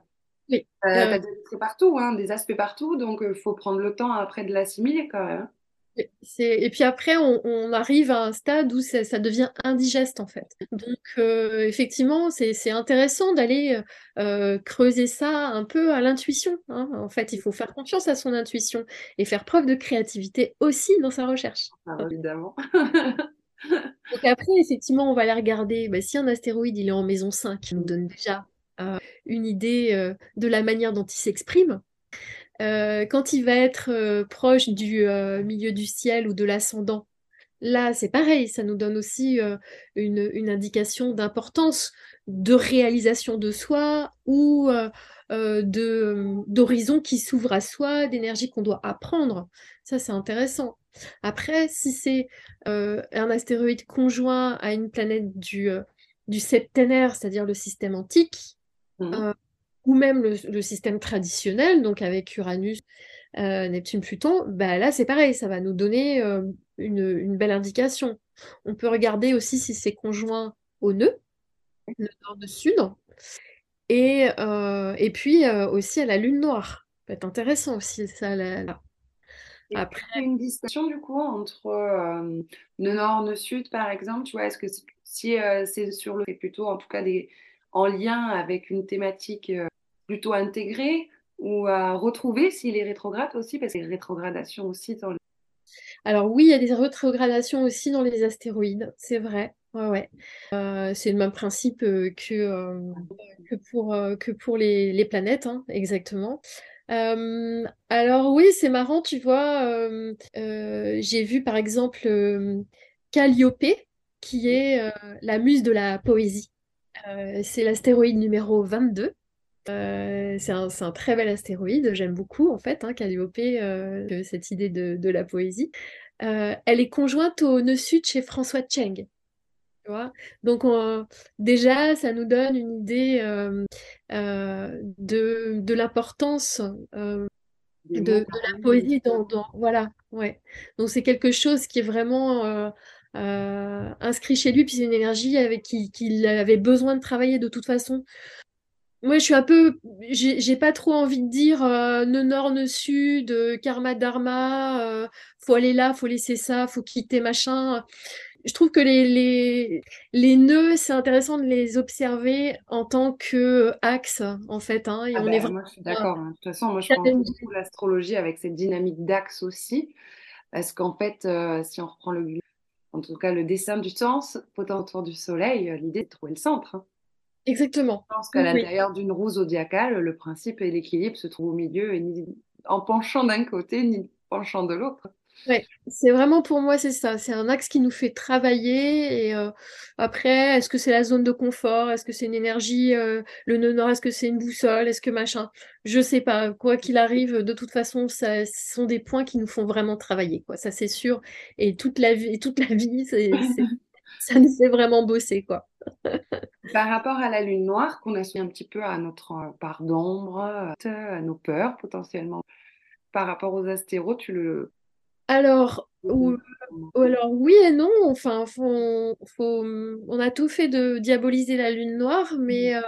A: oui. tu as des partout, hein, des aspects partout, donc il faut prendre le temps après de l'assimiler quand même.
B: Et puis après, on, arrive à un stade où ça, devient indigeste en fait. Donc euh, effectivement, c'est intéressant d'aller euh, creuser ça un peu à l'intuition. Hein. En fait, il faut faire confiance à son intuition et faire preuve de créativité aussi dans sa recherche.
A: Ah, évidemment. [laughs]
B: Donc après, effectivement, on va aller regarder bah, si un astéroïde il est en maison 5, qui nous donne déjà euh, une idée de la manière dont il s'exprime. Euh, quand il va être euh, proche du euh, milieu du ciel ou de l'ascendant, là c'est pareil, ça nous donne aussi une, indication d'importance, de réalisation de soi ou d'horizon qui s'ouvre à soi, d'énergie qu'on doit apprendre. Ça c'est intéressant. Après, si c'est un astéroïde conjoint à une planète du, du septénaire, c'est-à-dire le système antique, mmh ou même le, système traditionnel, donc avec Uranus, euh, Neptune, Pluton, bah là c'est pareil, ça va nous donner euh, une, belle indication. On peut regarder aussi si c'est conjoint au nœud, le nord-sud, et, euh, et puis aussi à la lune noire. Ça peut être intéressant aussi ça là.
A: Après, une distinction du coup entre le nord, le sud par exemple, tu vois, est-ce que si c'est sur le, plutôt en tout cas des en lien avec une thématique plutôt intégrer ou à retrouver s'il est rétrograde aussi, parce qu'il y a des rétrogradations aussi dans le...
B: Alors oui, il y a des rétrogradations aussi dans les astéroïdes, c'est vrai. Ouais. Euh, c'est le même principe euh, que, euh, que pour, que pour les, les planètes, hein, exactement. alors oui, c'est marrant, tu vois, j'ai vu par exemple Calliope, qui est la muse de la poésie. c'est l'astéroïde numéro 22. C'est un, un, très bel astéroïde, j'aime beaucoup en fait, hein, Calliope, cette idée de, de la poésie. elle est conjointe au nœud sud chez François Cheng. Donc déjà, ça nous donne une idée euh, euh, de, de l'importance euh, de, la poésie dans, voilà, ouais. Donc c'est quelque chose qui est vraiment inscrit chez lui, puis c'est une énergie avec qui qu'il avait besoin de travailler de toute façon. Moi, je suis un peu, j'ai pas trop envie de dire ne nord, ne sud, karma dharma, faut aller là, faut laisser ça, faut quitter machin je trouve que les, les, les nœuds, c'est intéressant de les observer en tant que axe, en fait. Hein,
A: et ah on bah, est vraiment... Moi, je suis d'accord. Hein. De toute façon, moi, je prends beaucoup l'astrologie avec cette dynamique d'axe aussi. Parce qu'en fait, euh, si on reprend le, en tout cas le dessin du sens, potent autour du soleil, euh, l'idée est de trouver le centre. Hein.
B: Exactement.
A: Je pense qu'à l'intérieur d'une roue zodiacale, le principe et l'équilibre se trouvent au milieu, et ni en penchant d'un côté, ni penchant de l'autre.
B: Ouais, c'est vraiment pour moi, c'est ça. C'est un axe qui nous fait travailler. Et euh, après, est-ce que c'est la zone de confort? Est-ce que c'est une énergie, euh, le nœud nord? Est-ce que c'est une boussole? Est-ce que machin? Je sais pas. Quoi qu'il arrive, de toute façon, ça, ce sont des points qui nous font vraiment travailler, quoi. Ça, c'est sûr. Et toute la vie, toute la vie, c'est, [laughs] ça nous fait vraiment bosser, quoi.
A: Par rapport à la lune noire, qu'on associe un petit peu à notre euh, part d'ombre, à nos peurs potentiellement. Par rapport aux astéros, tu le
B: alors, alors oui et non. Enfin, faut, on a tout fait de diaboliser la lune noire, mais euh,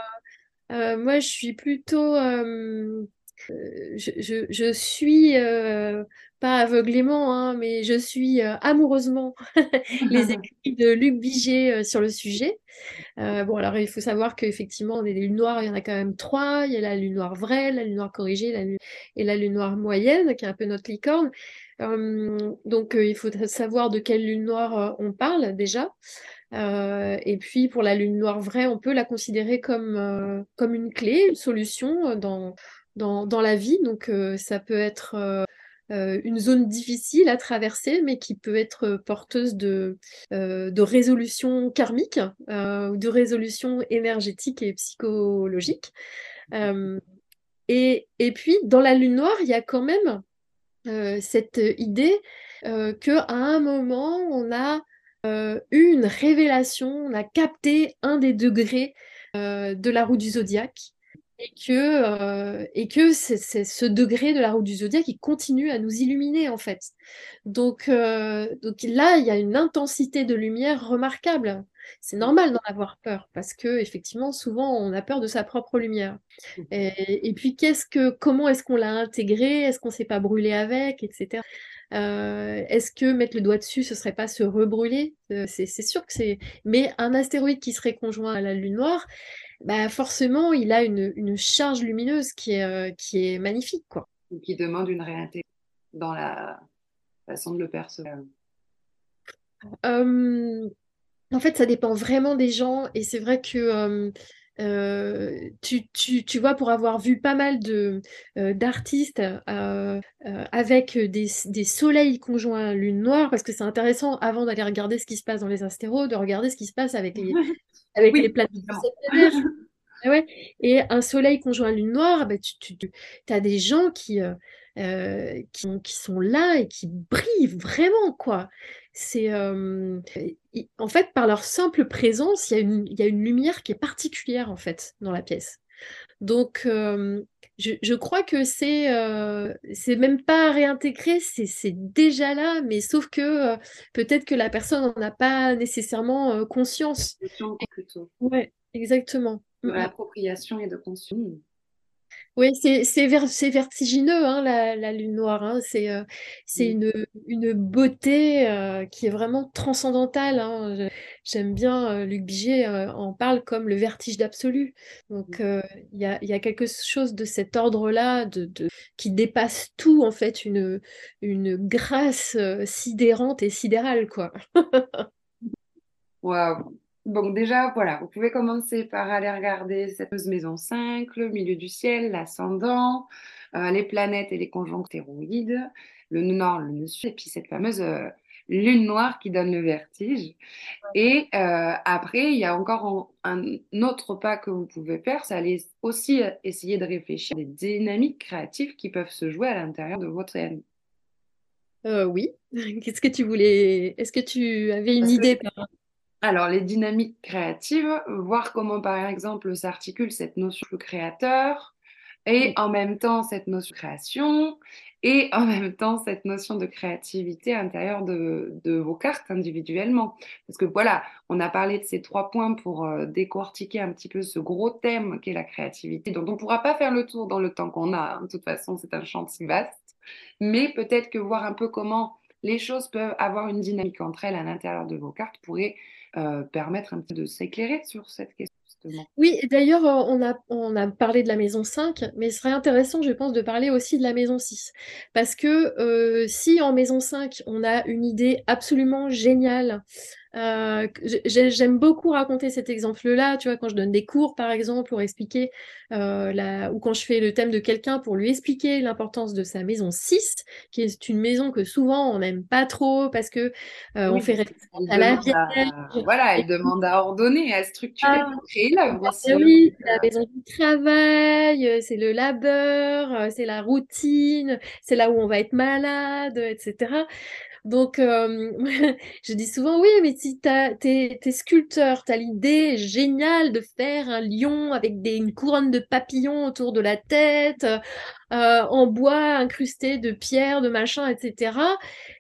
B: euh, moi, je suis plutôt. Euh, je, je, suis pas aveuglément, hein, mais je suis amoureusement [laughs] les [laughs] écrits de Luc Biget sur le sujet. bon, alors il faut savoir qu'effectivement, les lunes noires, il y en a quand même trois. Il y a la lune noire vraie, la lune noire corrigée la lune... et la lune noire moyenne, qui est un peu notre licorne donc, il faut savoir de quelle lune noire on parle déjà. et puis, pour la lune noire vraie, on peut la considérer comme, comme une clé, une solution dans, dans, dans la vie. Donc, ça peut être une zone difficile à traverser, mais qui peut être porteuse de, de résolution karmique ou de résolution énergétique et psychologique. et, et puis, dans la lune noire, il y a quand même euh, cette idée euh, qu'à un moment, on a euh, eu une révélation, on a capté un des degrés de la roue du zodiaque et que, et que c'est, ce degré de la roue du zodiaque qui continue à nous illuminer en fait. Donc, donc là, il y a une intensité de lumière remarquable. C'est normal d'en avoir peur parce que effectivement, souvent, on a peur de sa propre lumière. Mmh. Et, puis, qu'est-ce que, comment est-ce qu'on l'a intégré? Est-ce qu'on s'est pas brûlé avec, etc. Euh, est-ce que mettre le doigt dessus, ce serait pas se rebrûler? Euh, c'est, sûr que c'est. Mais un astéroïde qui serait conjoint à la Lune noire, bah forcément, il a une, charge lumineuse qui est, euh, qui est magnifique, quoi.
A: Qui demande une réintégration dans la façon de le percevoir.
B: En fait, ça dépend vraiment des gens et c'est vrai que euh, euh, tu, tu, vois, pour avoir vu pas mal de, euh, d'artistes avec des, des, soleils conjoints lune noire, parce que c'est intéressant avant d'aller regarder ce qui se passe dans les astéroïdes, de regarder ce qui se passe avec les, [laughs] avec les planètes [laughs] ouais. Et un soleil conjoint lune noire, bah, tu, tu as des gens qui, qui, qui, sont là et qui brillent vraiment, quoi c'est en fait par leur simple présence, il y, a une, y a une lumière qui est particulière en fait dans la pièce. Donc je, je, crois que c'est c'est même pas à réintégrer, c'est déjà là, mais sauf que peut-être que la personne n'en a pas nécessairement conscience.
A: Plutôt.
B: Ouais, exactement.
A: De l'appropriation et de conscience.
B: Oui, c'est vertigineux, hein, la, lune noire. Hein. C'est euh, une, une beauté euh, qui est vraiment transcendantale. Hein. J'aime bien, euh, Luc Biget en parle comme le vertige d'absolu. Donc, il y a, y, a, quelque chose de cet ordre-là de, de, qui dépasse tout, en fait, une, une grâce sidérante et sidérale, quoi. [laughs]
A: Waouh donc déjà, voilà, vous pouvez commencer par aller regarder cette maison 5, le milieu du ciel, l'ascendant, euh, les planètes et les conjoncts stéroïdes, le nord, le nœud sud, et puis cette fameuse euh, lune noire qui donne le vertige. Et euh, après, il y a encore un, autre pas que vous pouvez faire, c'est aller aussi essayer de réfléchir à des dynamiques créatives qui peuvent se jouer à l'intérieur de votre âme.
B: oui. [laughs] Qu'est-ce que tu voulais Est-ce que tu avais une idée par
A: alors, les dynamiques créatives, voir comment, par exemple, s'articule cette notion de créateur et en même temps cette notion de création et en même temps cette notion de créativité à l'intérieur de, vos cartes individuellement. Parce que voilà, on a parlé de ces trois points pour euh, décortiquer un petit peu ce gros thème qu'est la créativité, dont on ne pourra pas faire le tour dans le temps qu'on a. Hein. De toute façon, c'est un champ si vaste. Mais peut-être que voir un peu comment les choses peuvent avoir une dynamique entre elles à l'intérieur de vos cartes pourrait euh, permettre un petit de s'éclairer sur cette question. Justement.
B: Oui, d'ailleurs, euh, on a, on a parlé de la maison 5, mais ce serait intéressant, je pense, de parler aussi de la maison 6. Parce que euh, si en maison 5, on a une idée absolument géniale euh, j'aime beaucoup raconter cet exemple-là, tu vois, quand je donne des cours, par exemple, pour expliquer, euh, la... ou quand je fais le thème de quelqu'un pour lui expliquer l'importance de sa maison 6, qui est une maison que souvent on n'aime pas trop parce que euh, on fait référence à la
A: vierge. Voilà, elle demande à ordonner, à structurer,
B: ah, créer l'œuvre aussi. Oui, c'est la maison du travail, c'est le labeur, c'est la routine, c'est là où on va être malade, etc. Donc, euh, [laughs] je dis souvent, oui, mais si tu es, sculpteur, tu as l'idée géniale de faire un lion avec des, une couronne de papillons autour de la tête, euh, en bois incrusté de pierres, de machin, etc.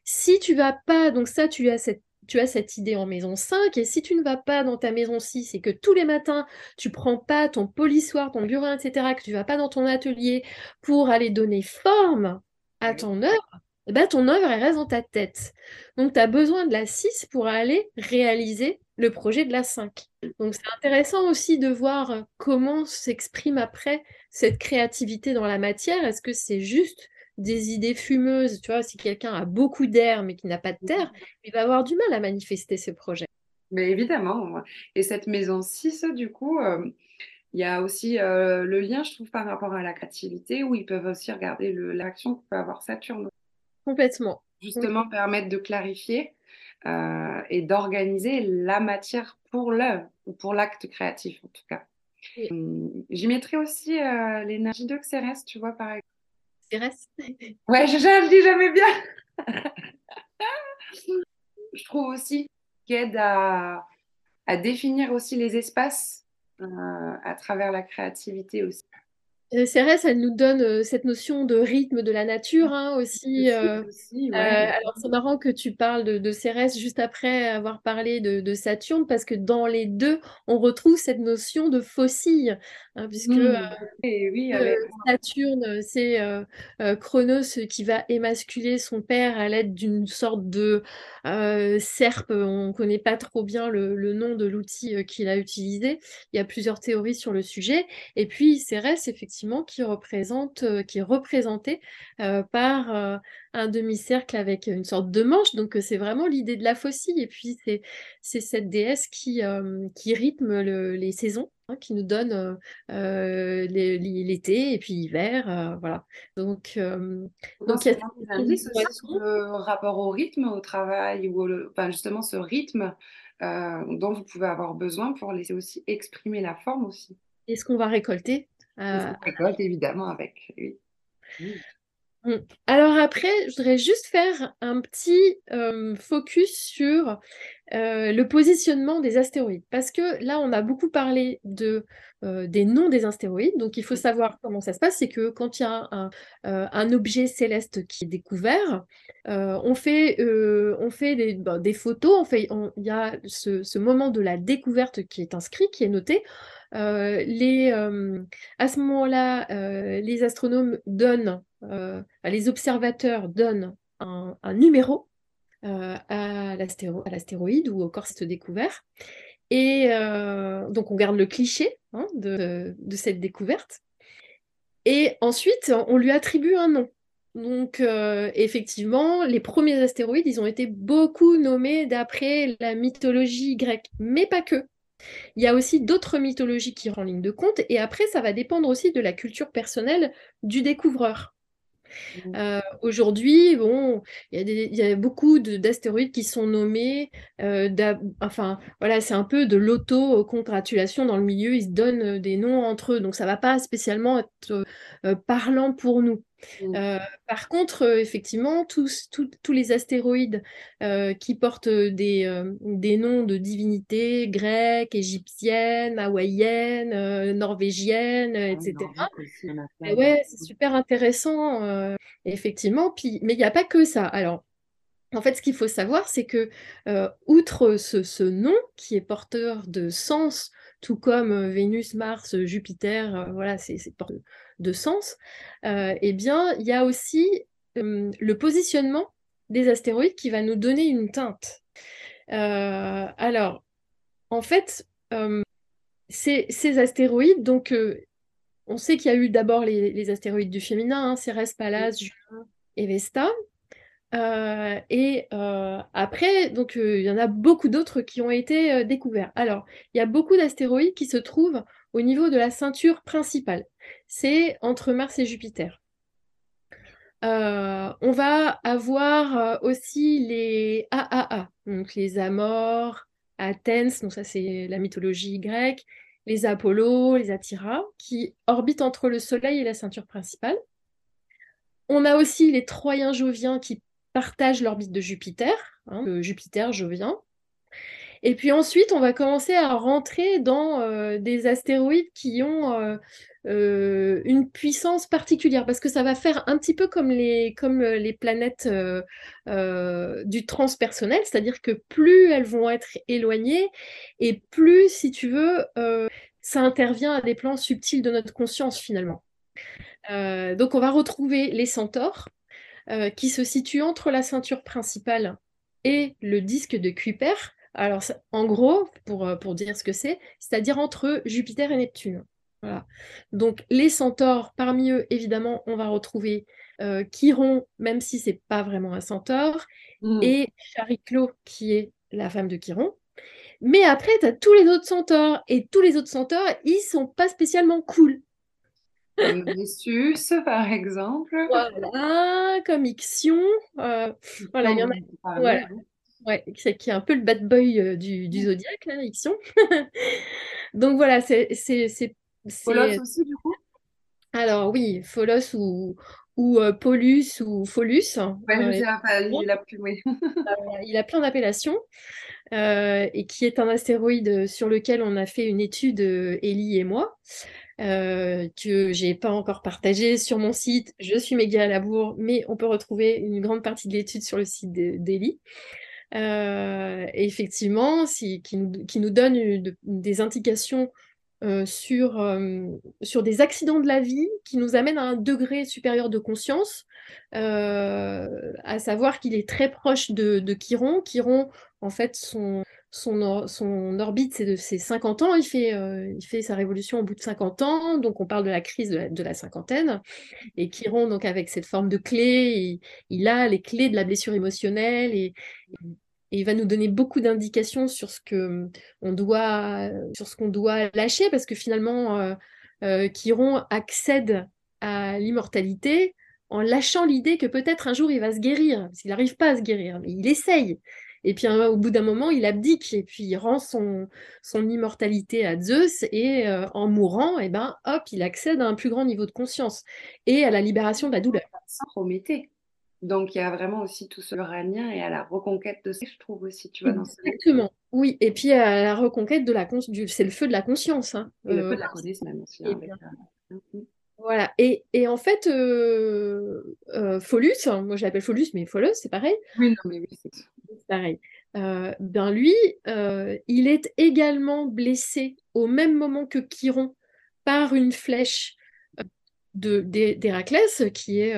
B: Si tu vas pas, donc ça, tu as cette tu as cette idée en maison 5, et si tu ne vas pas dans ta maison 6 et que tous les matins, tu prends pas ton polissoir, ton bureau, etc., que tu vas pas dans ton atelier pour aller donner forme à ton œuvre, eh ben, ton œuvre elle reste dans ta tête. Donc tu as besoin de la 6 pour aller réaliser le projet de la 5. Donc c'est intéressant aussi de voir euh, comment s'exprime après cette créativité dans la matière. Est-ce que c'est juste des idées fumeuses, tu vois, si quelqu'un a beaucoup d'air mais qui n'a pas de terre, [laughs] il va avoir du mal à manifester ses projets.
A: Mais évidemment. Et cette maison 6, du coup, euh, il y a aussi euh, le lien, je trouve, par rapport à la créativité, où ils peuvent aussi regarder l'action que peut avoir Saturne.
B: Complètement.
A: Justement, permettre de clarifier euh, et d'organiser la matière pour l'œuvre ou pour l'acte créatif en tout cas. Hum, j'y mettrai aussi euh, l'énergie de Xérès, tu vois, par exemple.
B: Xérès? [laughs]
A: Ouais, je, je, dis jamais bien. [laughs] je trouve aussi qu'aide à, à définir aussi les espaces euh, à travers la créativité aussi.
B: Euh, Cérès, elle nous donne euh, cette notion de rythme de la nature hein, aussi. Euh, alors c'est marrant que tu parles de, de, Cérès juste après avoir parlé de, Saturne, parce que dans les deux, on retrouve cette notion de fossile, hein, puisque mmh. oui, Saturne, c'est Chronos qui va émasculer son père à l'aide d'une sorte de serpe. On ne connaît pas trop bien le, le nom de l'outil qu'il a utilisé. Il y a plusieurs théories sur le sujet. Et puis Cérès, effectivement, qui, représente, euh, qui est représenté euh, par euh, un demi-cercle avec une sorte de manche. Donc c'est vraiment l'idée de la faucille. Et puis c'est cette déesse qui, qui rythme les saisons. Hein, qui nous donne l'été et puis l'hiver, voilà. Donc,
A: donc il y a le rapport au rythme au travail ou enfin, justement ce rythme dont vous pouvez avoir besoin pour laisser aussi exprimer la forme aussi?
B: Et ce qu'on va récolter
A: euh, récolte, évidemment, avec. Oui.
B: Mm. Alors après, je voudrais juste faire un petit euh, focus sur euh, le positionnement des astéroïdes. Parce que là, on a beaucoup parlé de, des noms des astéroïdes. Donc, il faut savoir comment ça se passe. C'est que quand il y a un, un, objet céleste qui est découvert, on fait, on fait des, ben, des photos. On fait, il y a ce, ce, moment de la découverte qui est inscrit, qui est noté. Les, à ce moment-là, les astronomes donnent, les observateurs donnent un, numéro à l'astéroïde ou au corps découvert. Et donc on garde le cliché hein, de, cette découverte. Et ensuite, on lui attribue un nom. Donc, euh, effectivement, les premiers astéroïdes, ils ont été beaucoup nommés d'après la mythologie grecque, mais pas que. Il y a aussi d'autres mythologies qui rentrent en ligne de compte, et après, ça va dépendre aussi de la culture personnelle du découvreur. Mmh. Euh, aujourd'hui, bon, il y, a beaucoup d'astéroïdes qui sont nommés. Euh, enfin, voilà, c'est un peu de l'auto-congratulation dans le milieu. Ils se donnent euh, des noms entre eux, donc ça va pas spécialement être parlant pour nous. Mmh. par contre, effectivement, tous, tous, les astéroïdes qui portent des, des, noms de divinités grecques, égyptiennes, hawaïennes, norvégiennes, ah, etc. ouais, c'est super intéressant, effectivement. Puis, mais il n'y a pas que ça. Alors, en fait, ce qu'il faut savoir, c'est que, outre ce, ce, nom qui est porteur de sens, tout comme Vénus, Mars, Jupiter, voilà, c'est porteur de sens, euh, eh bien, il y a aussi euh, le positionnement des astéroïdes qui va nous donner une teinte. Euh, alors, en fait, ces, astéroïdes, donc, on sait qu'il y a eu d'abord les, astéroïdes du féminin, hein, Cérès, Pallas, Juno et Vesta. et après, donc il y en a beaucoup d'autres qui ont été découverts. Alors, il y a beaucoup d'astéroïdes qui se trouvent au niveau de la ceinture principale c'est entre Mars et Jupiter. Euh, on va avoir euh, aussi les AAA, donc les Amors, Athens, donc ça c'est la mythologie grecque, les Apollo, les Atira, qui orbitent entre le Soleil et la ceinture principale. On a aussi les Troyens joviens qui partagent l'orbite de Jupiter, hein, Jupiter jovien. Et puis ensuite, on va commencer à rentrer dans euh, des astéroïdes qui ont euh, une puissance particulière parce que ça va faire un petit peu comme les, comme euh, les planètes euh, du transpersonnel, c'est-à-dire que plus elles vont être éloignées et plus, si tu veux, ça intervient à des plans subtils de notre conscience finalement. donc on va retrouver les centaures qui se situent entre la ceinture principale et le disque de Kuiper. Alors, en gros, pour, pour dire ce que c'est, c'est-à-dire entre Jupiter et Neptune. Donc les centaures, parmi eux, évidemment, on va retrouver euh, Chiron, même si c'est pas vraiment un centaure, mmh. et Chariclo, qui est la femme de Chiron. Mais après, tu as tous les autres centaures, et tous les autres centaures, ils sont pas spécialement cool.
A: Comme Nessus, [laughs] par exemple.
B: Voilà, comme Ixion. Euh, voilà, il y en a. Ouais, qui est un peu le bad boy euh, du, du, zodiaque, là, Ixion. [laughs] Donc voilà, c'est
A: Folos aussi, du coup?
B: Alors oui, Folos ou, ou euh, Polus ou Folus.
A: Ouais, il, a plus, oui. [laughs]
B: Euh, il a plein d'appellations. Euh, et qui est un astéroïde sur lequel on a fait une étude, Ellie et moi, que j'ai pas encore partagé sur mon site. Je suis méga à la bourre, mais on peut retrouver une grande partie de l'étude sur le site d'Ellie. Effectivement, qui, nous, qui, nous, donne des indications euh, sur, euh, sur des accidents de la vie qui nous amènent à un degré supérieur de conscience, euh, à savoir qu'il est très proche de, de, Chiron. Chiron, en fait, son, son, son orbite, c'est de ses 50 ans. Il fait, il fait sa révolution au bout de 50 ans, donc on parle de la crise de la, cinquantaine. Et Chiron, donc avec cette forme de clé, il, il a les clés de la blessure émotionnelle et, et il va nous donner beaucoup d'indications sur ce sur ce qu'on doit lâcher, parce que finalement, euh, euh, accède à l'immortalité en lâchant l'idée que peut-être un jour il va se guérir, parce qu'il n'arrive pas à se guérir, mais il essaye. Et puis au bout d'un moment, il abdique et puis il rend son, immortalité à Zeus et euh, en mourant, et eh ben hop, il accède à un plus grand niveau de conscience et à la libération de la douleur.
A: Donc il y a vraiment aussi tout ce uranien et à la reconquête de ça, je trouve aussi, tu vois. Dans
B: Exactement, oui. Et puis à la reconquête de la conscience, c'est le feu de la conscience. Hein.
A: Et le feu de la euh, connaissance même aussi. Hein,
B: mm, mm. Voilà, et, et, en fait, euh, euh, Folus, moi je l'appelle Folus, mais Folus, c'est pareil.
A: Oui, non, mais oui, c'est
B: pareil. ben lui, il est également blessé au même moment que Chiron par une flèche d'Héraclès, qui est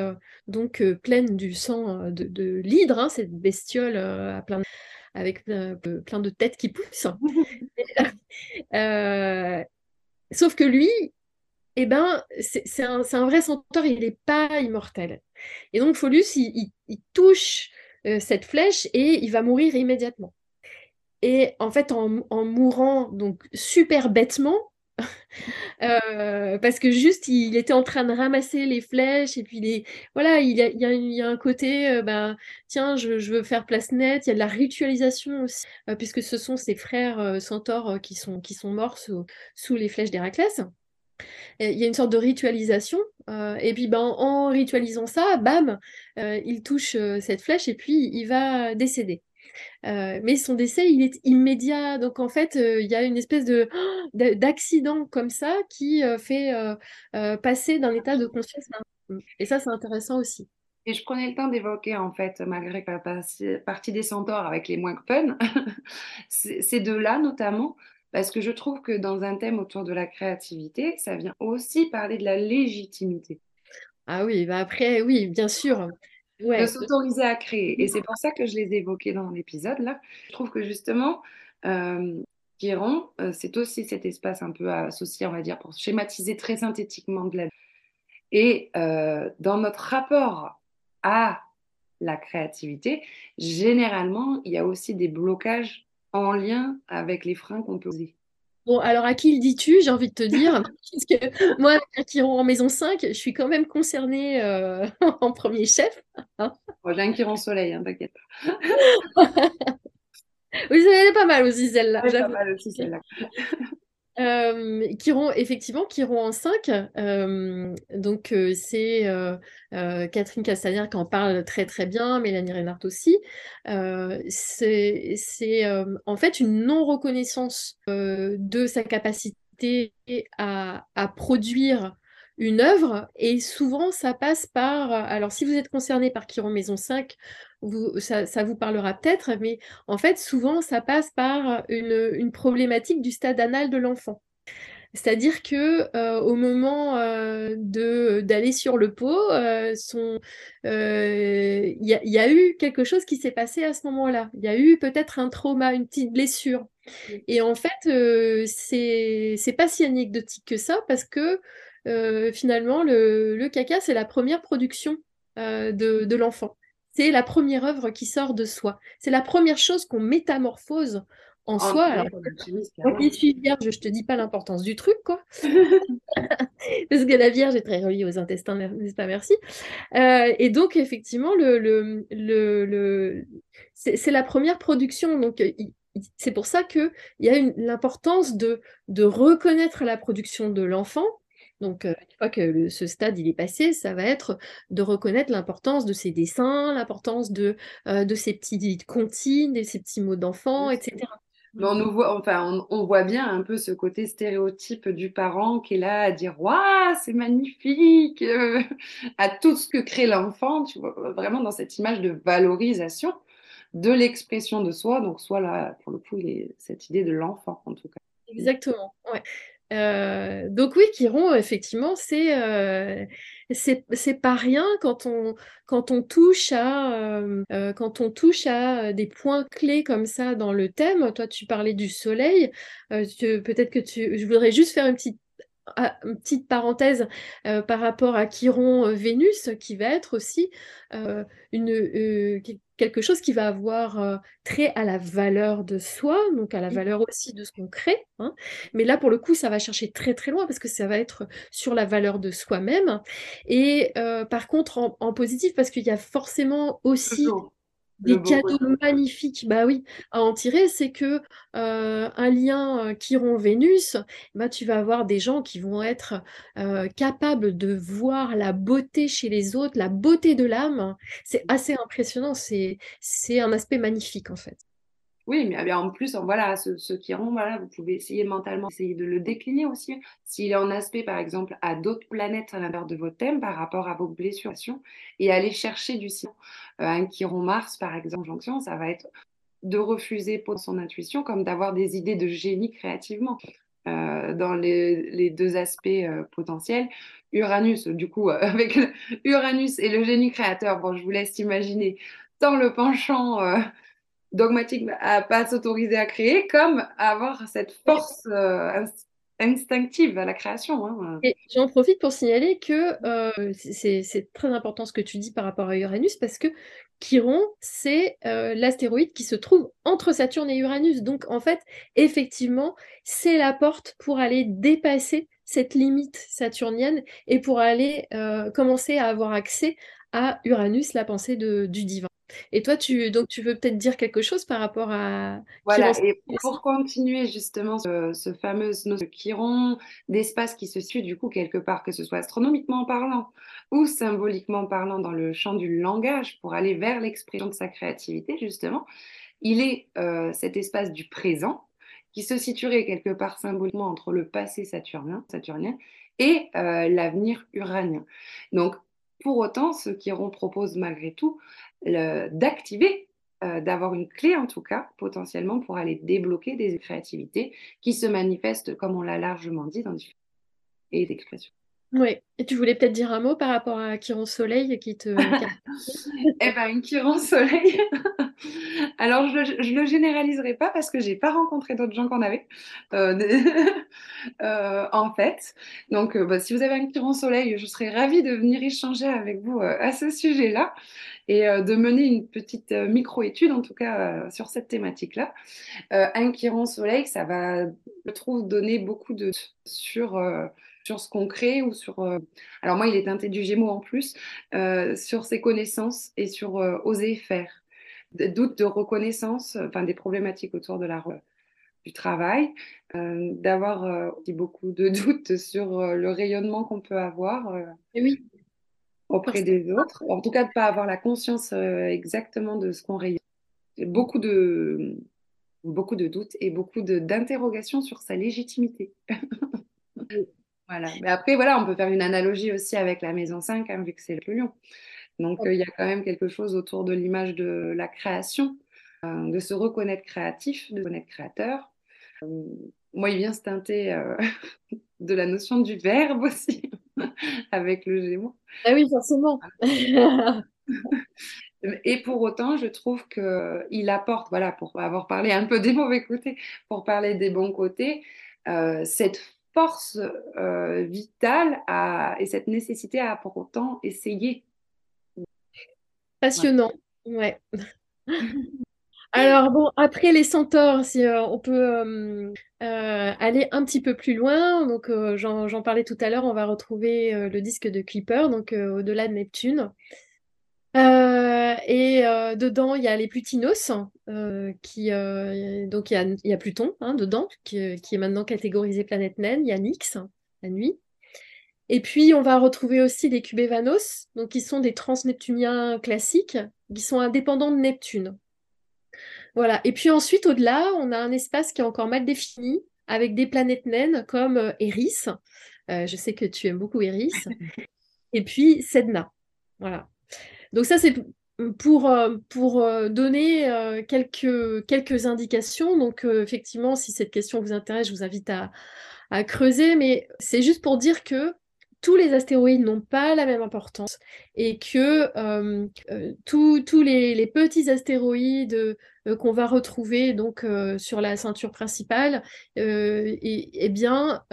B: donc pleine du sang de, de l'hydre, hein, cette bestiole à plein avec plein de têtes qui poussent. [laughs] sauf que lui, eh ben, c'est un, un, vrai centaure, il n'est pas immortel. Et donc Pholus, il, touche cette flèche et il va mourir immédiatement. Et en fait, en, en mourant donc super bêtement, euh, parce que juste il était en train de ramasser les flèches et puis les voilà il y a, il y a, un côté euh, ben tiens je, veux faire place nette. Il y a de la ritualisation aussi euh, puisque ce sont ses frères centaures qui sont qui sont morts sous, sous les flèches d'Héraclès. Il y a une sorte de ritualisation et puis ben en ritualisant ça bam il touche cette flèche et puis il va décéder euh, mais son décès, il est immédiat. Donc, en fait, euh, il y a une espèce de [gasps] d'accident comme ça qui euh, fait passer d'un état de conscience à un Et ça, c'est intéressant aussi.
A: Et je prenais le temps d'évoquer, en fait, malgré la partie des centaures avec les moins fun, [laughs] ces deux-là notamment, parce que je trouve que dans un thème autour de la créativité, ça vient aussi parler de la légitimité.
B: Ah oui, bah après, oui, bien sûr
A: de s'autoriser à créer. Et c'est pour ça que je les ai évoqués dans l'épisode là. Je trouve que justement, euh, euh, c'est aussi cet espace un peu associé, on va dire, pour schématiser très synthétiquement de la vie. Et euh, dans notre rapport à la créativité, généralement, il y a aussi des blocages en lien avec les freins qu'on peut poser.
B: Bon, alors à qui le dis-tu, j'ai envie de te dire, [laughs] puisque moi, avec Chiron en maison 5, je suis quand même concernée euh, [laughs] en premier chef.
A: Hein. j'ai un Chiron soleil, hein, t'inquiète [laughs]
B: oui, elle est pas mal aussi, celle-là.
A: pas mal aussi, celle-là.
B: Euh, effectivement, Chiron en 5, euh, donc euh, c'est euh, Catherine Castagnère qui en parle très très bien, Mélanie Reinhardt aussi. c'est en fait une non-reconnaissance de sa capacité à, à produire une œuvre et souvent ça passe par alors si vous êtes concerné par Chiron Maison 5 vous, ça, ça, vous parlera peut-être mais en fait souvent ça passe par une, une problématique du stade anal de l'enfant c'est-à-dire que euh, au moment euh, de d'aller sur le pot, euh, il y, y, a eu quelque chose qui s'est passé à ce moment-là. Il y a eu peut-être un trauma, une petite blessure. Et en fait, c'est c'est pas si anecdotique que ça parce que euh, finalement, le, caca, c'est la première production euh, de, l'enfant. C'est la première œuvre qui sort de soi. C'est la première chose qu'on métamorphose en soi. Alors, moi qui suis vierge, je te dis pas l'importance du truc, quoi. [laughs] Parce que la vierge est très reliée aux intestins, n'est-ce pas? Merci. Euh, et donc, effectivement, le, le, le, c'est la première production. Donc, c'est pour ça qu'il y a l'importance de, de reconnaître la production de l'enfant donc, une fois que ce stade il est passé, ça va être de reconnaître l'importance de ces dessins, l'importance de, de ces petites comptines, de ces petits mots d'enfant, etc.
A: on, nous voit, enfin, on, voit bien un peu ce côté stéréotype du parent qui est là à dire Waouh, c'est magnifique à tout ce que crée l'enfant, tu vois, vraiment dans cette image de valorisation de l'expression de soi. Donc, soit là, pour le coup, cette idée de l'enfant, en tout cas.
B: Exactement, ouais. Euh, donc oui, Chiron, effectivement, c'est euh, pas rien quand on quand on touche à euh, euh, quand on touche à des points clés comme ça dans le thème. Toi, tu parlais du soleil. Peut-être que tu, je voudrais juste faire une petite ah, petite parenthèse par rapport à Chiron Vénus, qui va être aussi une, quelque chose qui va avoir euh, trait à la valeur de soi, donc à la valeur aussi de ce qu'on crée. Hein. Mais là, pour le coup, ça va chercher très très loin parce que ça va être sur la valeur de soi-même. Et euh, par contre, en, positif, parce qu'il y a forcément aussi des cadeaux magnifiques, bah oui, à en tirer, c'est que euh, un lien euh, Chiron-Vénus, bah, tu vas avoir des gens qui vont être euh, capables de voir la beauté chez les autres, la beauté de l'âme. C'est assez impressionnant, c'est un aspect magnifique en fait.
A: Oui, mais en plus, voilà, ce, ce Chiron, voilà, vous pouvez essayer mentalement, essayer de le décliner aussi. S'il est en aspect, par exemple, à d'autres planètes à l'intérieur de votre thème par rapport à vos blessures, et aller chercher du ciel. un Chiron Mars, par exemple, jonction, ça va être de refuser pour son intuition comme d'avoir des idées de génie créativement. Euh, dans les, deux aspects euh, potentiels. Uranus, du coup, euh, [laughs] avec Uranus et le génie créateur, bon, je vous laisse imaginer tant le penchant dogmatique à pas s'autoriser à créer, comme à avoir cette force instinctive à la création. Hein.
B: Et j'en profite pour signaler que c'est très important ce que tu dis par rapport à Uranus, parce que Chiron, c'est euh, l'astéroïde qui se trouve entre Saturne et Uranus. Donc, en fait, effectivement, c'est la porte pour aller dépasser cette limite saturnienne et pour aller euh, commencer à avoir accès à Uranus, la pensée du divin. Et toi, tu, donc, tu veux peut-être dire quelque chose par rapport à.
A: Voilà, et pour continuer justement ce, fameux Chiron, d'espace qui se suit du coup quelque part, que ce soit astronomiquement parlant ou symboliquement parlant dans le champ du langage, pour aller vers l'expression de sa créativité, justement, il est euh, cet espace du présent qui se situerait quelque part symboliquement entre le passé saturnien, saturnien et euh, l'avenir uranien. Donc, pour autant, ce Chiron propose malgré tout d'activer, euh, d'avoir une clé en tout cas, potentiellement pour aller débloquer des créativités qui se manifestent, comme on l'a largement dit, dans différentes et d'expressions.
B: Oui, et tu voulais peut-être dire un mot par rapport à Chiron Soleil qui te. [laughs]
A: eh bien, une Chiron Soleil. [laughs] Alors, je ne le généraliserai pas parce que je n'ai pas rencontré d'autres gens qu'on avait, euh, [laughs] euh, en fait. Donc, bah, si vous avez un Chiron Soleil, je serais ravie de venir échanger avec vous à ce sujet-là et euh, de mener une petite euh, micro-étude, en tout cas, euh, sur cette thématique-là. un Chiron Soleil, ça va, je trouve, donner beaucoup de sur sur ce qu'on crée ou sur. alors moi, il est teinté du Gémeaux en plus, sur ses connaissances et sur oser faire. Des doutes de reconnaissance, enfin des problématiques autour de la du travail, d'avoir beaucoup de [laughs] doutes sur le rayonnement qu'on peut avoir.
B: Et oui
A: auprès des autres. En tout cas, de ne pas avoir la conscience euh, exactement de ce qu'on rayonne. Beaucoup de, beaucoup de doutes et beaucoup d'interrogations sur sa légitimité. Voilà. Mais après, voilà, on peut faire une analogie aussi avec la maison 5, hein, vu que c'est le lion. Donc, euh, il y a quand même quelque chose autour de l'image de la création, euh, de se reconnaître créatif, de se reconnaître créateur. moi, il vient se teinter [laughs] de la notion du verbe aussi. [laughs] avec le Gémeaux.
B: Ah oui, forcément. [laughs]
A: Et pour autant, je trouve qu'il apporte, voilà, pour avoir parlé un peu des mauvais côtés, pour parler des bons côtés, euh, cette force euh, vitale et cette nécessité à pour autant essayer.
B: Passionnant, ouais. [laughs] Alors bon, après les centaures, si euh, on peut euh, euh, aller un petit peu plus loin, donc j'en parlais tout à l'heure, on va retrouver le disque de Clipper, donc au-delà de Neptune. Et dedans, il y a les Plutinos, qui, donc il y a, Pluton hein, dedans, qui, est maintenant catégorisé planète naine. Il y a Nix, la nuit. Et puis, on va retrouver aussi les Cubévanos, donc qui sont des transneptuniens classiques, qui sont indépendants de Neptune. Voilà. Et puis ensuite, au-delà, on a un espace qui est encore mal défini, avec des planètes naines comme euh, Eris. Euh, je sais que tu aimes beaucoup Eris. [laughs] Et puis Sedna. Voilà. Donc ça, c'est pour, euh, pour donner quelques, quelques indications. Donc effectivement, si cette question vous intéresse, je vous invite à, creuser. Mais c'est juste pour dire que tous les astéroïdes n'ont pas la même importance et que euh, euh, tous les, petits astéroïdes euh, qu'on va retrouver donc sur la ceinture principale, et, eh bien,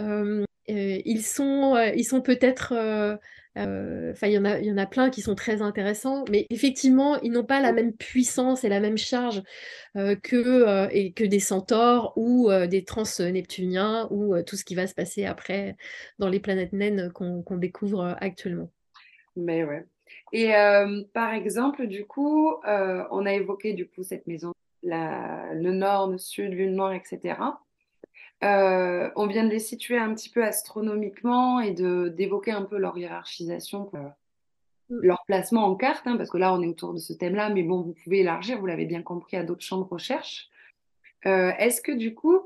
B: ils sont, ils sont peut-être euh, enfin, il y en a, y en a plein qui sont très intéressants, mais effectivement, ils n'ont pas la même puissance et la même charge euh, que, euh, et que des centaures ou des trans-neptuniens ou tout ce qui va se passer après dans les planètes naines qu'on découvre actuellement.
A: Mais ouais. Et par exemple, du coup, on a évoqué du coup cette maison, le nord, le sud, le nord, etc. Euh, on vient de les situer un petit peu astronomiquement et de d'évoquer un peu leur hiérarchisation, mm. leur placement en carte, hein, parce que là on est autour de ce thème-là, mais bon, vous pouvez élargir, vous l'avez bien compris, à d'autres champs de recherche. Euh, est-ce que du coup,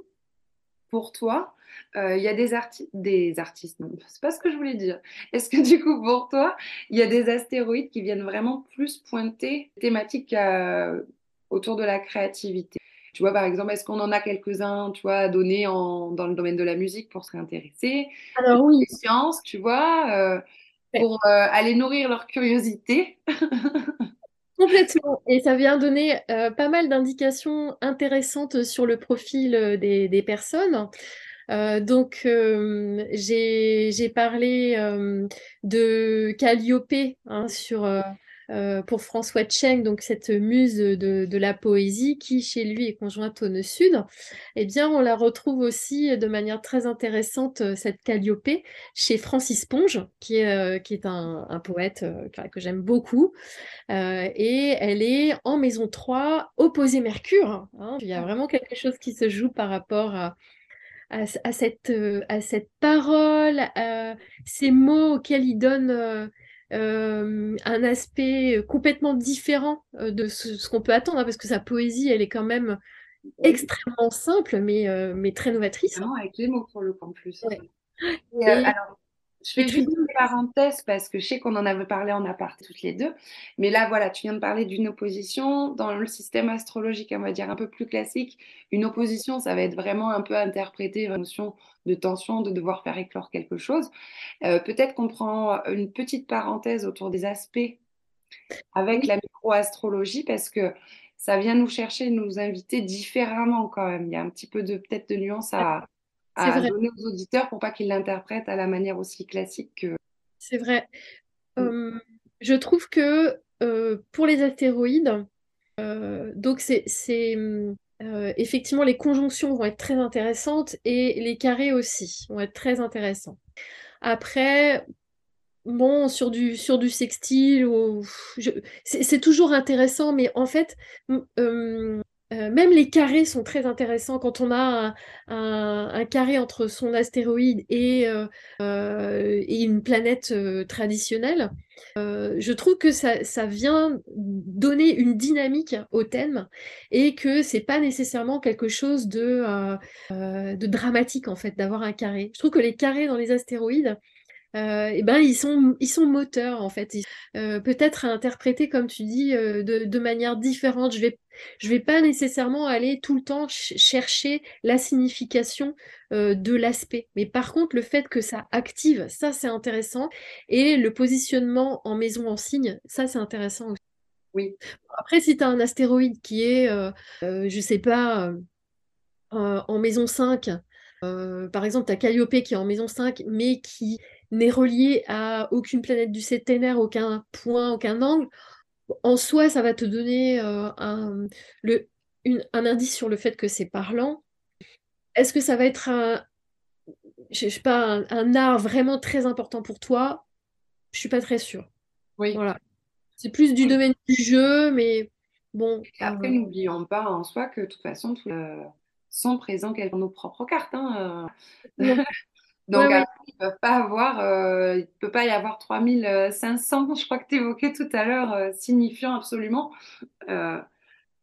A: pour toi, euh, il y a des, des artistes, c'est pas ce que je voulais dire. Est-ce que du coup, pour toi, il y a des astéroïdes qui viennent vraiment plus pointer thématiques autour de la créativité? Tu vois, par exemple, est-ce qu'on en a quelques-uns, tu vois, à donner en, dans le domaine de la musique pour se réintéresser?
B: Alors oui.
A: Les sciences, tu vois, euh, pour euh, aller nourrir leur curiosité. [laughs]
B: Complètement. Et ça vient donner euh, pas mal d'indications intéressantes sur le profil des, des personnes. Euh, donc, euh, j'ai parlé euh, de Calliope hein, sur, pour François Cheng, donc cette muse de, la poésie qui, chez lui, est conjointe au nœud sud. Eh bien, on la retrouve aussi de manière très intéressante, cette Calliope, chez Francis Ponge, qui est, est un, poète que j'aime beaucoup. et elle est en maison 3, opposée Mercure. Hein. Il y a vraiment quelque chose qui se joue par rapport à cette, euh, à cette parole, à ces mots auxquels il donne euh, euh, un aspect complètement différent de ce, qu'on peut attendre, hein, parce que sa poésie, elle est quand même extrêmement simple, mais, mais très novatrice.
A: Vraiment avec les mots pour le coup en plus. alors, je fais juste une parenthèse parce que je sais qu'on en avait parlé en aparté toutes les deux. Mais là, voilà, tu viens de parler d'une opposition. Dans le système astrologique, on va dire un peu plus classique, une opposition, ça va être vraiment un peu interpréter une notion de tension, de devoir faire éclore quelque chose. Euh, peut-être qu'on prend une petite parenthèse autour des aspects avec la micro-astrologie parce que ça vient nous chercher, nous inviter différemment quand même. Il y a un petit peu de peut-être de nuance à, à donner aux auditeurs pour pas qu'ils l'interprètent à la manière aussi classique que.
B: C'est vrai. Mm. Je trouve que euh, pour les astéroïdes, euh, donc c'est effectivement les conjonctions vont être très intéressantes et les carrés aussi vont être très intéressants. Après, bon, sur du, sur du sextile, c'est toujours intéressant, mais en fait, euh, même les carrés sont très intéressants quand on a un, carré entre son astéroïde et, euh, euh, une planète traditionnelle. je trouve que ça, vient donner une dynamique au thème et que c'est pas nécessairement quelque chose de, de dramatique en fait d'avoir un carré. Je trouve que les carrés dans les astéroïdes, euh, eh ben, ils, sont, ils sont moteurs, en fait. Peut-être à interpréter, comme tu dis, euh, de, manière différente. Je vais, je vais pas nécessairement aller tout le temps chercher la signification de l'aspect. Mais par contre, le fait que ça active, ça, c'est intéressant. Et le positionnement en maison en signe, ça, c'est intéressant aussi.
A: Oui.
B: Après, si tu as un astéroïde qui est, je sais pas, en maison 5, par exemple, tu as Calliope qui est en maison 5, mais qui n'est relié à aucune planète du septénaire, aucun point, aucun angle, en soi, ça va te donner euh, un, le, un indice sur le fait que c'est parlant. Est-ce que ça va être un, je sais pas, un, art vraiment très important pour toi? Je suis pas très sûre.
A: Oui.
B: Voilà. C'est plus du domaine du jeu, mais bon.
A: après, n'oublions pas en soi que de toute façon, tout, euh, sont présents dans nos propres cartes. Hein, euh. [laughs] Donc, ils ne peuvent pas avoir, euh, il ne peut pas y avoir 3500, [laughs] je crois que tu évoquais tout à l'heure, euh, signifiant absolument. Euh,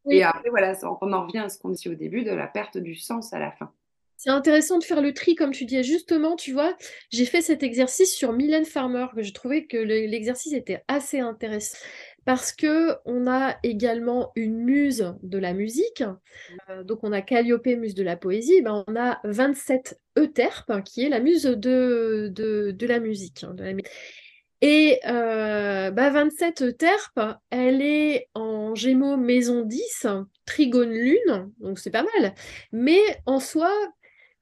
A: et après, voilà, on en revient à ce qu'on disait au début de la perte du sens à la fin.
B: C'est intéressant de faire le tri, comme tu dis. Justement, tu vois, j'ai fait cet exercice sur Mylène Farmer, que je trouvais que l'exercice était assez intéressant parce que on a également une muse de la musique. Euh, donc on a Calliope, muse de la poésie. Ben, on a 27 Euterpe, hein, qui est la muse de, de, la musique. Hein, Et euh, 27 Euterpe, elle est en Gémeaux maison 10, Trigone Lune, donc c'est pas mal. Mais en soi,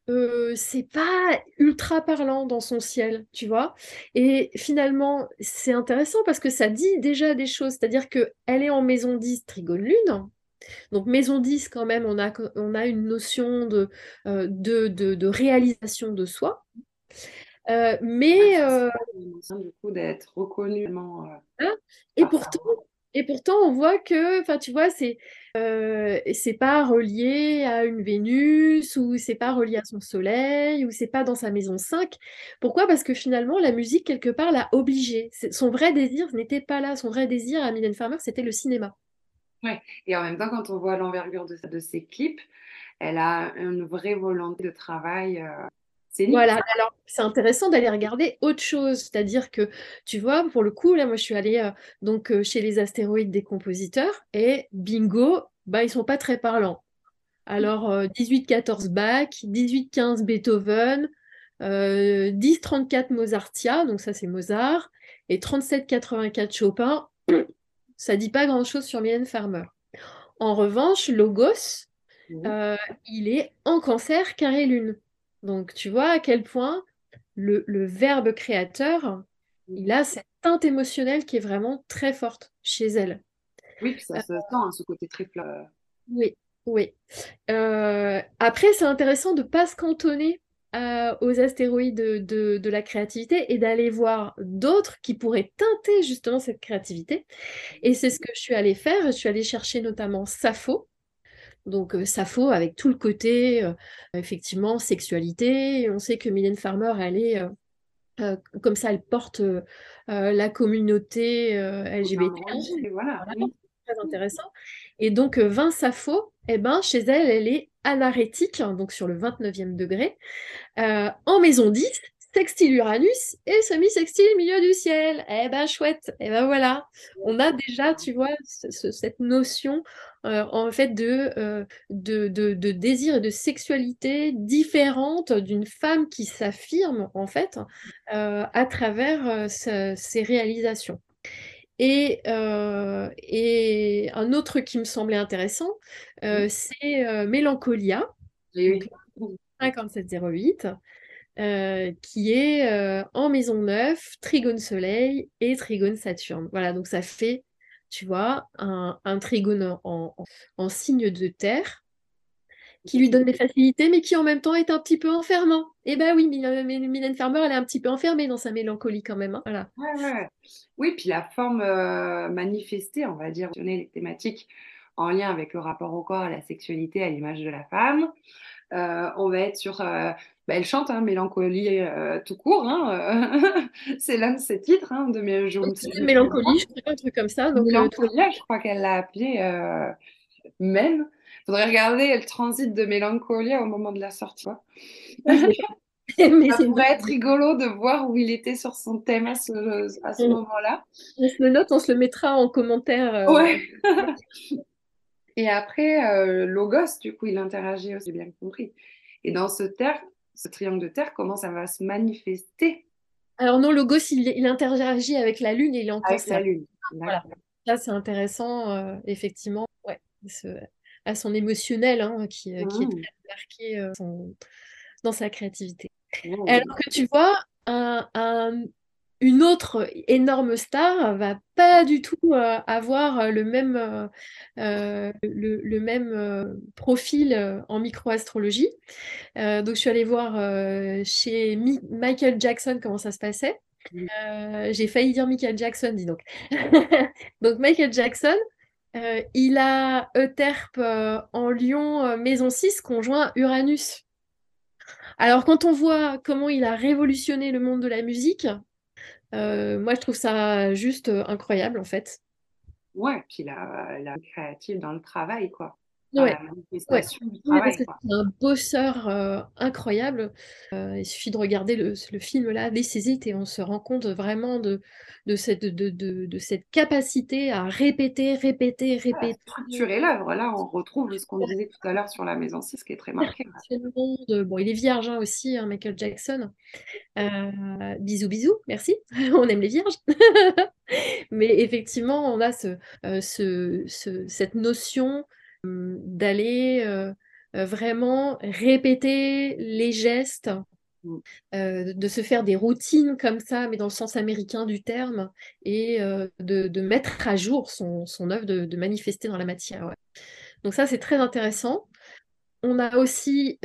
B: euh, c'est pas ultra parlant dans son ciel, tu vois? Et finalement, c'est intéressant parce que ça dit déjà des choses, c'est-à-dire qu'elle est en maison 10 Trigone Lune. Donc maison 10, quand même, on a, on a une notion de, euh, de, de, réalisation de soi. Euh, mais...
A: du coup, d'être reconnu.
B: Hein? Et pourtant, et pourtant, on voit que, enfin, tu vois, c'est euh, c'est pas relié à une Vénus ou c'est pas relié à son Soleil ou c'est pas dans sa maison 5. Pourquoi? Parce que finalement, la musique quelque part l'a obligé. Son vrai désir n'était pas là. Son vrai désir à Mylène Farmer, c'était le cinéma.
A: Ouais. Et en même temps, quand on voit l'envergure de, de ses clips, elle a une vraie volonté de travail. Euh,
B: voilà, alors c'est intéressant d'aller regarder autre chose, c'est-à-dire que tu vois, pour le coup, là, moi je suis allée euh, donc euh, chez les astéroïdes des compositeurs et bingo, bah, ils sont pas très parlants. Alors, 18-14 Bach, 18-15 Beethoven, 10-34 Mozartia, donc ça c'est Mozart, et 37-84 Chopin, [coughs] ça dit pas grand-chose sur Mylène Farmer. En revanche, Logos, euh, il est en cancer carré lune. Donc tu vois à quel point le, verbe créateur, il a cette teinte émotionnelle qui est vraiment très forte chez elle.
A: Oui, puis ça se sent, hein, ce côté triple.
B: Oui, oui. Euh, après, c'est intéressant de ne pas se cantonner euh, aux astéroïdes de, la créativité et d'aller voir d'autres qui pourraient teinter justement cette créativité. Et c'est ce que je suis allée faire. Je suis allée chercher notamment Sappho. Donc euh, Sappho avec tout le côté, euh, effectivement, sexualité. on sait que Mylène Farmer, elle est... comme ça, elle porte la communauté LGBT.
A: Voilà,
B: très intéressant. Et donc, Vince Sappho, eh ben, chez elle, elle est anarétique, hein, donc sur le 29e degré, euh, en maison 10, sextile Uranus et semi-sextile milieu du ciel. Eh ben chouette, eh ben voilà, on a déjà, tu vois, cette notion euh, en fait euh, de, de, de, désir et de sexualité différente d'une femme qui s'affirme en fait à travers ses réalisations. Et, et, un autre qui me semblait intéressant, c'est Mélancolia, 5708, qui est en maison 9, trigone Soleil et trigone Saturne. Voilà, donc ça fait, tu vois, un, trigone en, signe de terre qui lui donne des facilités, mais qui en même temps est un petit peu enfermant. Et eh ben oui, Mylène Farmer, elle est un petit peu enfermée dans sa mélancolie quand même. Hein, voilà.
A: Oui, puis la forme manifestée, on va dire, les thématiques en lien avec le rapport au corps, à la sexualité, à l'image de la femme. Euh, on va être sur. Euh, bah, elle chante hein, Mélancolie euh, tout court. Hein, [laughs] c'est l'un de ses titres. Hein, de mes,
B: Mélancolie, je crois, un truc comme ça. Donc,
A: Mélancolia, je crois qu'elle l'a appelé même. Il faudrait regarder le transit de Mélancolia au moment de la sortie. [laughs] Mais ça pourrait être rigolo de voir où il était sur son thème à ce, à ce mm. moment-là.
B: On se le note, on se le mettra en commentaire.
A: Ouais. [laughs] Et après, euh, Logos, du coup, il interagit aussi, bien compris. Et dans ce terre, ce triangle de terre, comment ça va se manifester?
B: Alors non, Logos, il, il, interagit avec la Lune et il est en
A: Avec la Lune.
B: Voilà. Là, c'est intéressant, euh, effectivement, ouais, à son émotionnel, hein, qui, euh, qui, est mmh. très marqué dans sa créativité. Alors que tu vois, un, un, une autre énorme star va pas du tout euh, avoir euh, le même, euh, le, même profil en microastrologie. donc je suis allée voir chez Michael Jackson comment ça se passait. J'ai failli dire Michael Jackson, dis donc. [laughs] donc Michael Jackson, il a Euterpe en Lion, maison 6, conjoint Uranus. Alors quand on voit comment il a révolutionné le monde de la musique, euh, moi, je trouve ça juste euh, incroyable, en fait.
A: Ouais, puis la, la créative dans le travail, quoi.
B: Ouais. ouais. C'est un bosseur euh, incroyable. il suffit de regarder le, le film là, This et on se rend compte vraiment de, de, cette, de, de, de cette capacité à répéter, répéter, répéter.
A: structurer l'œuvre. Là, on retrouve ce qu'on disait tout à l'heure sur la maison 6, qui est très marqué.
B: Bon, il est vierge hein, aussi, hein, Michael Jackson. bisous, bisous, merci. [laughs] on aime les vierges. [laughs] Mais effectivement, on a ce, ce, ce cette notion d'aller vraiment répéter les gestes, mmh. de se faire des routines comme ça, mais dans le sens américain du terme, et de, mettre à jour son, son œuvre, de, manifester dans la matière. Donc ça, c'est très intéressant. On a aussi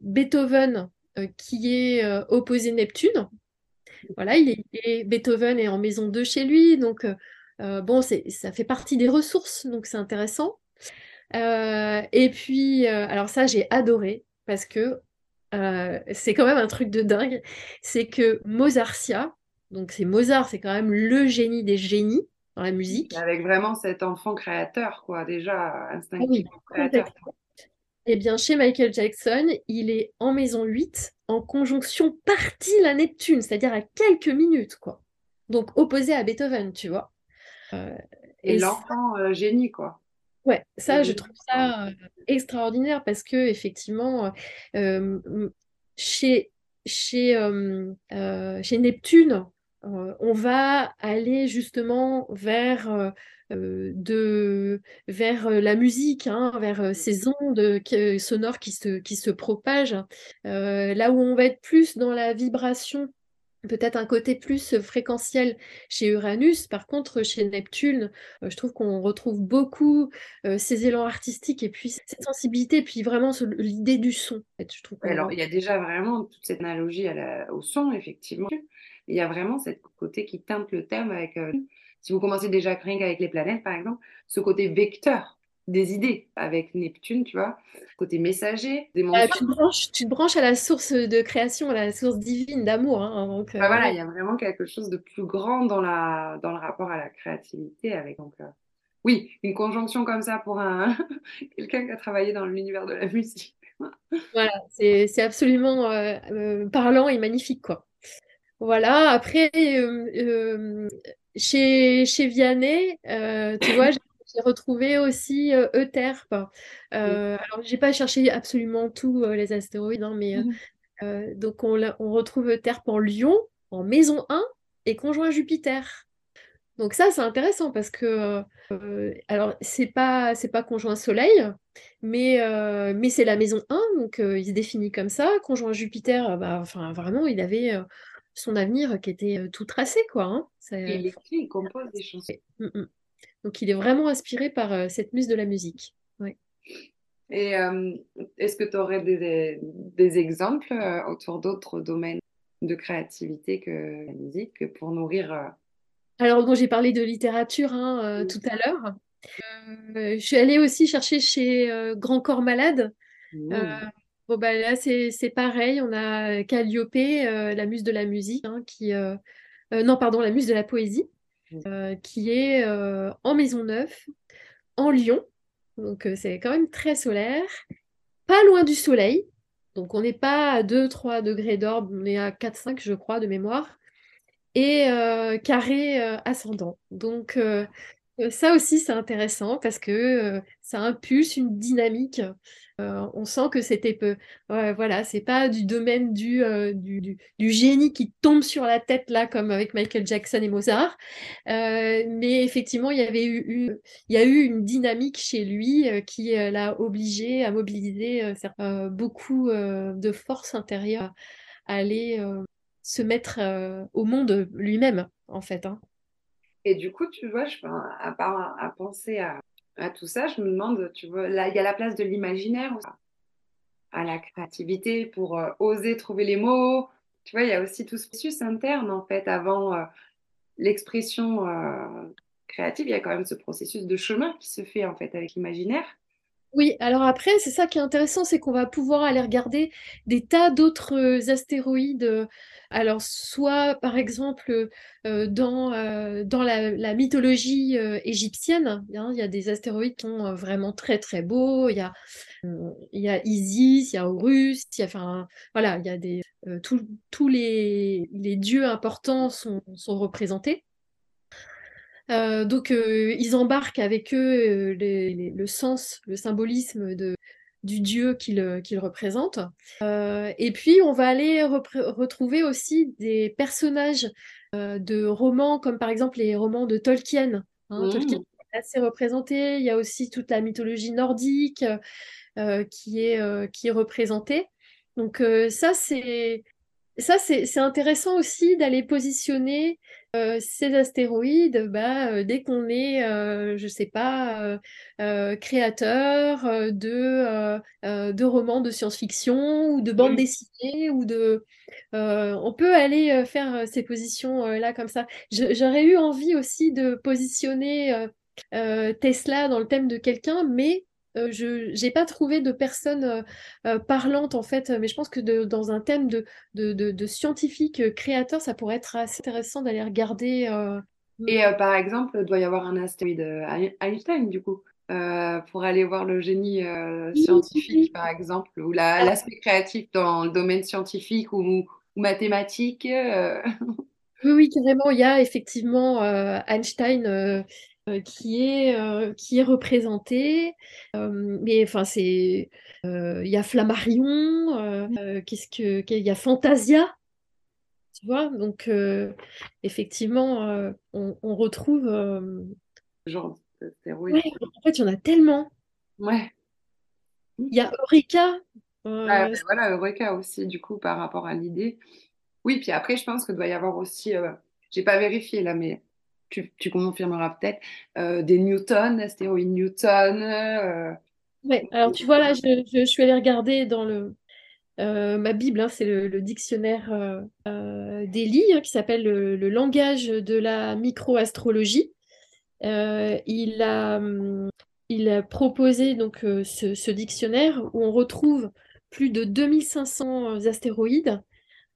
B: Beethoven qui est opposé Neptune. Voilà, il est, Beethoven est en maison 2 chez lui, donc bon, ça fait partie des ressources, donc c'est intéressant. Euh, et puis, euh, alors ça, j'ai adoré parce que euh, c'est quand même un truc de dingue. C'est que Mozartia, donc c'est Mozart, c'est quand même le génie des génies dans la musique.
A: Avec vraiment cet enfant créateur, quoi, déjà instinctivement créateur.
B: Eh bien, chez Michael Jackson, il est en maison 8, en conjonction partie la Neptune, c'est-à-dire à quelques minutes, quoi. Donc opposé à Beethoven, tu vois.
A: et l'enfant génie, quoi.
B: Ouais, ça, je trouve ça extraordinaire parce que effectivement, euh, chez, chez, euh, euh, chez Neptune, on va aller justement vers, de, vers la musique, hein, vers ces ondes qui- sonores qui se, qui se propagent. Euh, là où on va être plus dans la vibration peut-être un côté plus fréquentiel chez Uranus. Par contre, chez Neptune, euh, je trouve qu'on retrouve beaucoup euh, ces élans artistiques et puis cette sensibilité, et puis vraiment l'idée du son. en fait. Je trouve
A: Alors, il y a déjà vraiment toute cette analogie à la- au son, effectivement. Il y a vraiment ce côté qui teinte le thème avec, euh, si vous commencez déjà rien qu'avec les planètes, par exemple, ce côté vecteur des idées avec Neptune, tu vois, côté messager,
B: Ah,
A: d'émotion.
B: tu te branches, tu te branches à la source de création, à la source divine d'amour. hein, donc,
A: Enfin,
B: euh,
A: voilà, il
B: ouais.
A: y a vraiment quelque chose de plus grand dans la, dans le rapport à la créativité avec, donc, euh, oui, une conjonction comme ça pour un, [laughs] quelqu'un qui a travaillé dans l'univers de la musique.
B: Voilà, c'est c'est absolument euh, euh, parlant et magnifique, quoi. Voilà, après, euh, euh, chez, chez Vianney, euh, tu vois, j'ai retrouvé aussi Euterpe. Euh, alors, j'ai pas cherché absolument tous euh, les astéroïdes, hein, mais euh, euh, donc on, on retrouve Euterpe en Lion, en maison 1 et conjoint Jupiter. Donc ça, c'est intéressant parce que, euh, alors, c'est pas, c'est pas conjoint Soleil, mais, euh, mais c'est la maison 1, donc euh, il se définit comme ça. Conjoint Jupiter, bah, enfin, vraiment, il avait son avenir qui était tout tracé, quoi. hein.
A: Et
B: C'est-
A: il écrit, il compose des chansons.
B: Mm, mm. Donc il est vraiment inspiré par euh, cette muse de la musique. Ouais.
A: Et euh, est-ce que tu aurais des, des exemples euh, autour d'autres domaines de créativité que la musique pour nourrir euh,
B: Alors, bon, j'ai parlé de littérature hein, euh, tout à l'heure. Euh, je suis allée aussi chercher chez euh, Grand Corps Malade. Euh,
A: Mmh.
B: bon, bah, là, c'est c'est pareil. On a Calliope, euh, la muse de la musique, hein, qui, euh, euh, non, pardon, la muse de la poésie, euh, qui est euh, en Maisonneuve, en Lyon. Donc, euh, c'est quand même très solaire. Pas loin du soleil. Donc, on n'est pas à deux trois degrés d'orbe, on est à quatre cinq je crois, de mémoire. Et euh, carré ascendant. Donc, Ça aussi, c'est intéressant parce que ça impulse une dynamique. Euh, on sent que c'était peu. voilà, c'est pas du domaine du, euh, du, du- génie qui tombe sur la tête là, comme avec Michael Jackson et Mozart. Euh, mais effectivement, il y avait eu, il y a eu une dynamique chez lui qui l'a obligé à mobiliser beaucoup de force intérieure à aller se mettre au monde lui-même, en fait. hein.
A: Et du coup, tu vois, à part à penser à, à tout ça, je me demande, tu vois, il y a la place de l'imaginaire à la créativité pour euh, oser trouver les mots. Tu vois, il y a aussi tout ce processus interne, en fait, avant euh, l'expression euh, créative, il y a quand même ce processus de chemin qui se fait, en fait, avec l'imaginaire.
B: Oui, alors après, c'est ça qui est intéressant, c'est qu'on va pouvoir aller regarder des tas d'autres euh, astéroïdes. euh, Alors, soit par exemple euh, dans, la, mythologie égyptienne, hein, il y a des astéroïdes qui sont vraiment très très beaux. Il y a, Isis, il y a Horus, il y a, enfin, voilà, il y a tous les, dieux importants sont représentés. Euh, donc, euh, ils embarquent avec eux euh, les- les- le sens, le symbolisme de, du dieu qu'ils représentent. Et puis, on va aller retrouver aussi des personnages de romans, comme par exemple les romans de Tolkien. hein. Tolkien
A: Mmh.
B: est assez représenté. Il y a aussi toute la mythologie nordique qui est, qui est représentée. Donc, ça, c'est ça, c'est intéressant aussi d'aller positionner euh, ces astéroïdes bah, euh, dès qu'on est, euh, je sais pas, créateur de, de romans de science-fiction ou de bandes
A: Oui.
B: dessinées ou de... on peut aller faire ces positions-là comme ça. J'aurais eu envie aussi de positionner Tesla dans le thème de quelqu'un, mais euh, je j'ai pas trouvé de personne euh, euh, parlante en fait. Mais je pense que de- dans un thème de de, de, euh, créateurs, ça pourrait être assez intéressant d'aller regarder. euh,
A: Et euh, par exemple, il doit y avoir un astéroïde Ein- Einstein, du coup, pour aller voir le génie scientifique, par exemple, ou la-
B: Alors,
A: l'aspect créatif dans le domaine scientifique ou, ou mathématique.
B: oui, oui, carrément, il y a effectivement Einstein euh, qui est qui est représenté. mais enfin c'est il y a Flammarion, qu'est-ce que il y a Fantasia. Tu vois, donc effectivement, on, retrouve.
A: Genre,
B: ouais, en fait, il y en a tellement.
A: Ouais.
B: Il y a Eureka.
A: Ah, ben voilà, Eureka aussi, du coup, par rapport à l'idée. Oui, puis après, je pense que doit y avoir aussi, euh, j'ai pas vérifié là, mais tu, confirmeras peut-être, euh, des Newton, astéroïdes Newton. Euh,
B: ouais, alors tu vois là, je, suis allée regarder dans le, ma Bible, hein, c'est le, dictionnaire d'Eli hein, qui s'appelle le, langage de la microastrologie. il a, hum, il a proposé donc ce, ce, dictionnaire où on retrouve plus de 2500 astéroïdes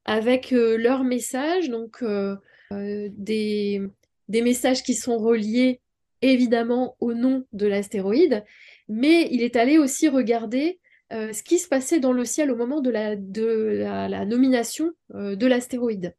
B: avec euh, leurs messages, donc euh, euh, des, des messages qui sont reliés évidemment au nom de l'astéroïde, mais il est allé aussi regarder ce qui se passait dans le ciel au moment de la, de la, nomination de l'astéroïde.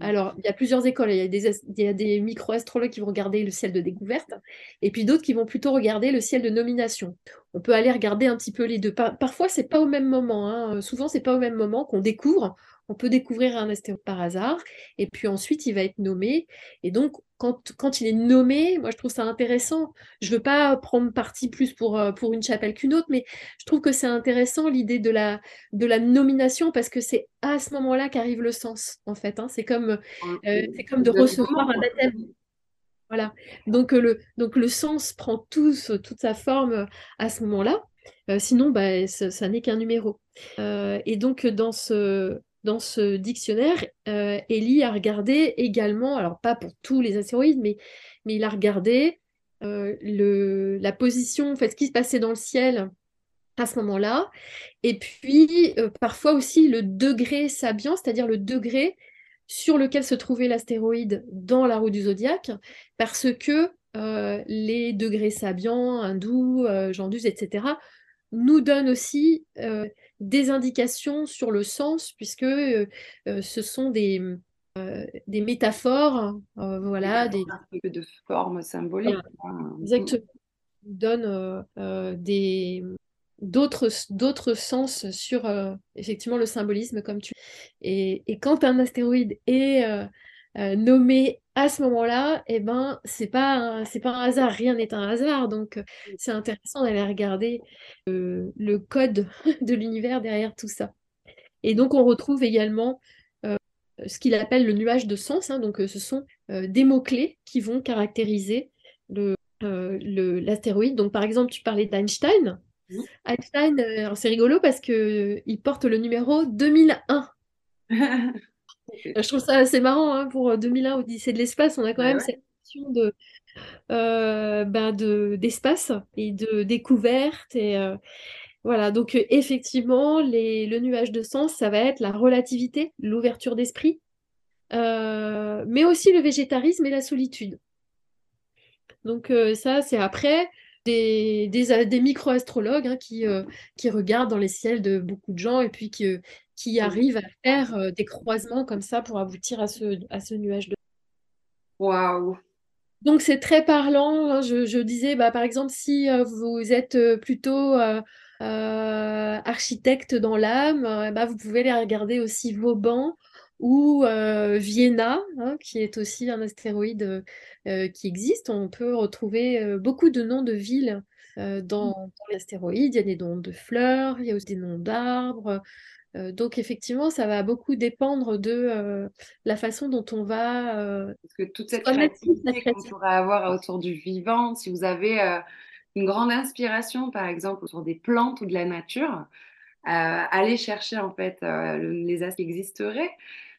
B: Alors, il y a plusieurs écoles. Il y a des, il y a des micro-astrologues qui vont regarder le ciel de découverte, et puis d'autres qui vont plutôt regarder le ciel de nomination. On peut aller regarder un petit peu les deux. Par, parfois, c'est pas au même moment. Hein. Souvent, c'est pas au même moment qu'on découvre on peut découvrir un astéroïde par hasard, et puis ensuite il va être nommé. Et donc, quand, quand il est nommé, moi je trouve ça intéressant. Je ne veux pas prendre parti plus pour, euh, pour une chapelle qu'une autre, mais je trouve que c'est intéressant l'idée de la, de la nomination, parce que c'est à ce moment-là qu'arrive le sens, en fait. Hein. C'est comme, euh, c'est comme de recevoir un baptême. Voilà. Donc le, donc le sens prend tous, toute sa forme à ce moment-là. Euh, sinon, bah, ça, n'est qu'un numéro. et donc dans ce, dans ce dictionnaire, euh, Ellie a regardé également, alors pas pour tous les astéroïdes, mais, il a regardé euh, la position, ce qui se passait dans le ciel à ce moment-là, et puis euh, parfois aussi le degré sabian, c'est-à-dire le degré sur lequel se trouvait l'astéroïde dans la roue du zodiaque, parce que les degrés sabiens, hindous, jandus, etc., nous donnent aussi des indications sur le sens, puisque euh, euh, ce sont des, euh, des métaphores, voilà, des
A: de formes symboliques.
B: Exactement. Donne des d'autres d'autres sens sur effectivement le symbolisme comme tu et, et quand un astéroïde est nommé à ce moment-là, eh ben, c'est pas c'est pas un hasard, rien n'est un hasard. Donc, euh, c'est intéressant d'aller regarder euh, le code [laughs] de l'univers derrière tout ça. Et donc, on retrouve également euh, ce qu'il appelle le nuage de sens. Hein. donc, ce sont des mots-clés qui vont caractériser le, l'astéroïde. Donc, par exemple, tu parlais d'Einstein. Einstein, c'est rigolo parce que il porte le numéro 2001. [laughs] Euh, je trouve ça assez marrant hein, pour 2001 euh, Odyssée de l'espace. On a quand même cette notion de, euh, ben de, d'espace et de découverte. Et voilà, donc effectivement, les, le nuage de sens, ça va être la relativité, l'ouverture d'esprit, mais aussi le végétarisme et la solitude. Donc ça, c'est après des, des, des micro-astrologues hein, qui, qui regardent dans les ciels de beaucoup de gens et puis qui, qui arrivent à faire euh, des croisements comme ça pour aboutir à ce, à ce nuage de.
A: Waouh!
B: Donc c'est très parlant. Hein. Je, disais, bah, par exemple, si euh, vous êtes euh, plutôt architecte dans l'âme, bah, vous pouvez aller regarder aussi Vauban ou Vienna, hein, qui est aussi un astéroïde qui existe. On peut retrouver beaucoup de noms de villes dans, dans les astéroïdes. Il y a des noms de fleurs, il y a aussi des noms d'arbres. Euh, donc effectivement, ça va beaucoup dépendre de euh, la façon dont on va...
A: Euh, Parce que toute cette créativité qu'on pourrait avoir autour du vivant, si vous avez une grande inspiration, par exemple, autour des plantes ou de la nature, allez chercher en fait les aspects qui existeraient.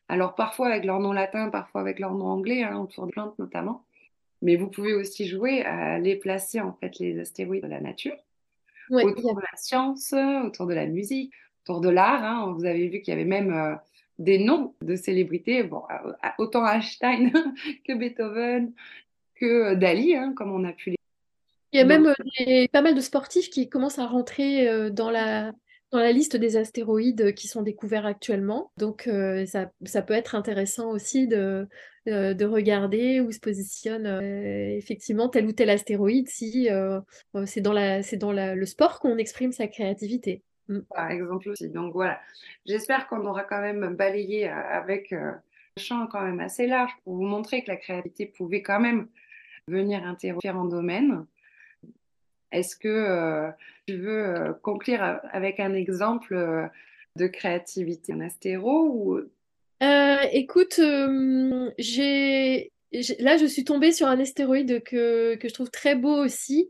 A: Alors parfois avec leur nom latin, parfois avec leur nom anglais, hein, autour des plantes notamment. Mais vous pouvez aussi jouer à les placer en fait les astéroïdes de la nature, autour de la science, autour de la musique, autour de l'art. Hein. Vous avez vu qu'il y avait même euh, des noms de célébrités, bon, autant Einstein [laughs] que Beethoven, que euh, Dali, hein, comme on a pu les.
B: Il y a même euh, pas mal de sportifs qui commencent à rentrer dans, la, dans la liste des astéroïdes qui sont découverts actuellement. Donc, euh, ça, ça, peut être intéressant aussi de, euh, de regarder où se positionne euh, effectivement tel ou tel astéroïde si c'est dans, la, dans la, le sport qu'on exprime sa créativité.
A: Mm. Par exemple aussi. Donc voilà, j'espère qu'on aura quand même balayé avec un champ quand même assez large pour vous montrer que la créativité pouvait quand même venir interroger différents domaines. Est-ce que euh, tu veux euh, conclure avec un exemple euh, de créativité? En astéro ou...
B: Écoute, j'ai là, je suis tombée sur un astéroïde que, que je trouve très beau aussi.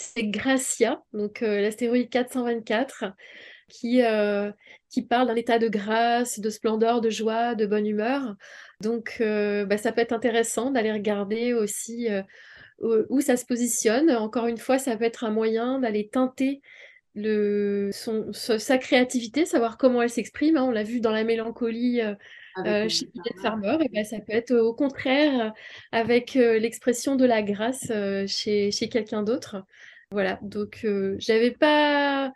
B: C'est Gracia, donc l'astéroïde 424, qui, qui parle d'un état de grâce, de splendeur, de joie, de bonne humeur. Donc, bah, ça peut être intéressant d'aller regarder aussi où ça se positionne. Encore une fois, ça peut être un moyen d'aller teinter le, son, sa créativité, savoir comment elle s'exprime. Hein. On l'a vu dans la mélancolie euh, euh, chez Peter Farmer. Et ben, ça peut être au contraire avec euh, l'expression de la grâce chez, chez quelqu'un d'autre. Voilà, donc j'avais pas...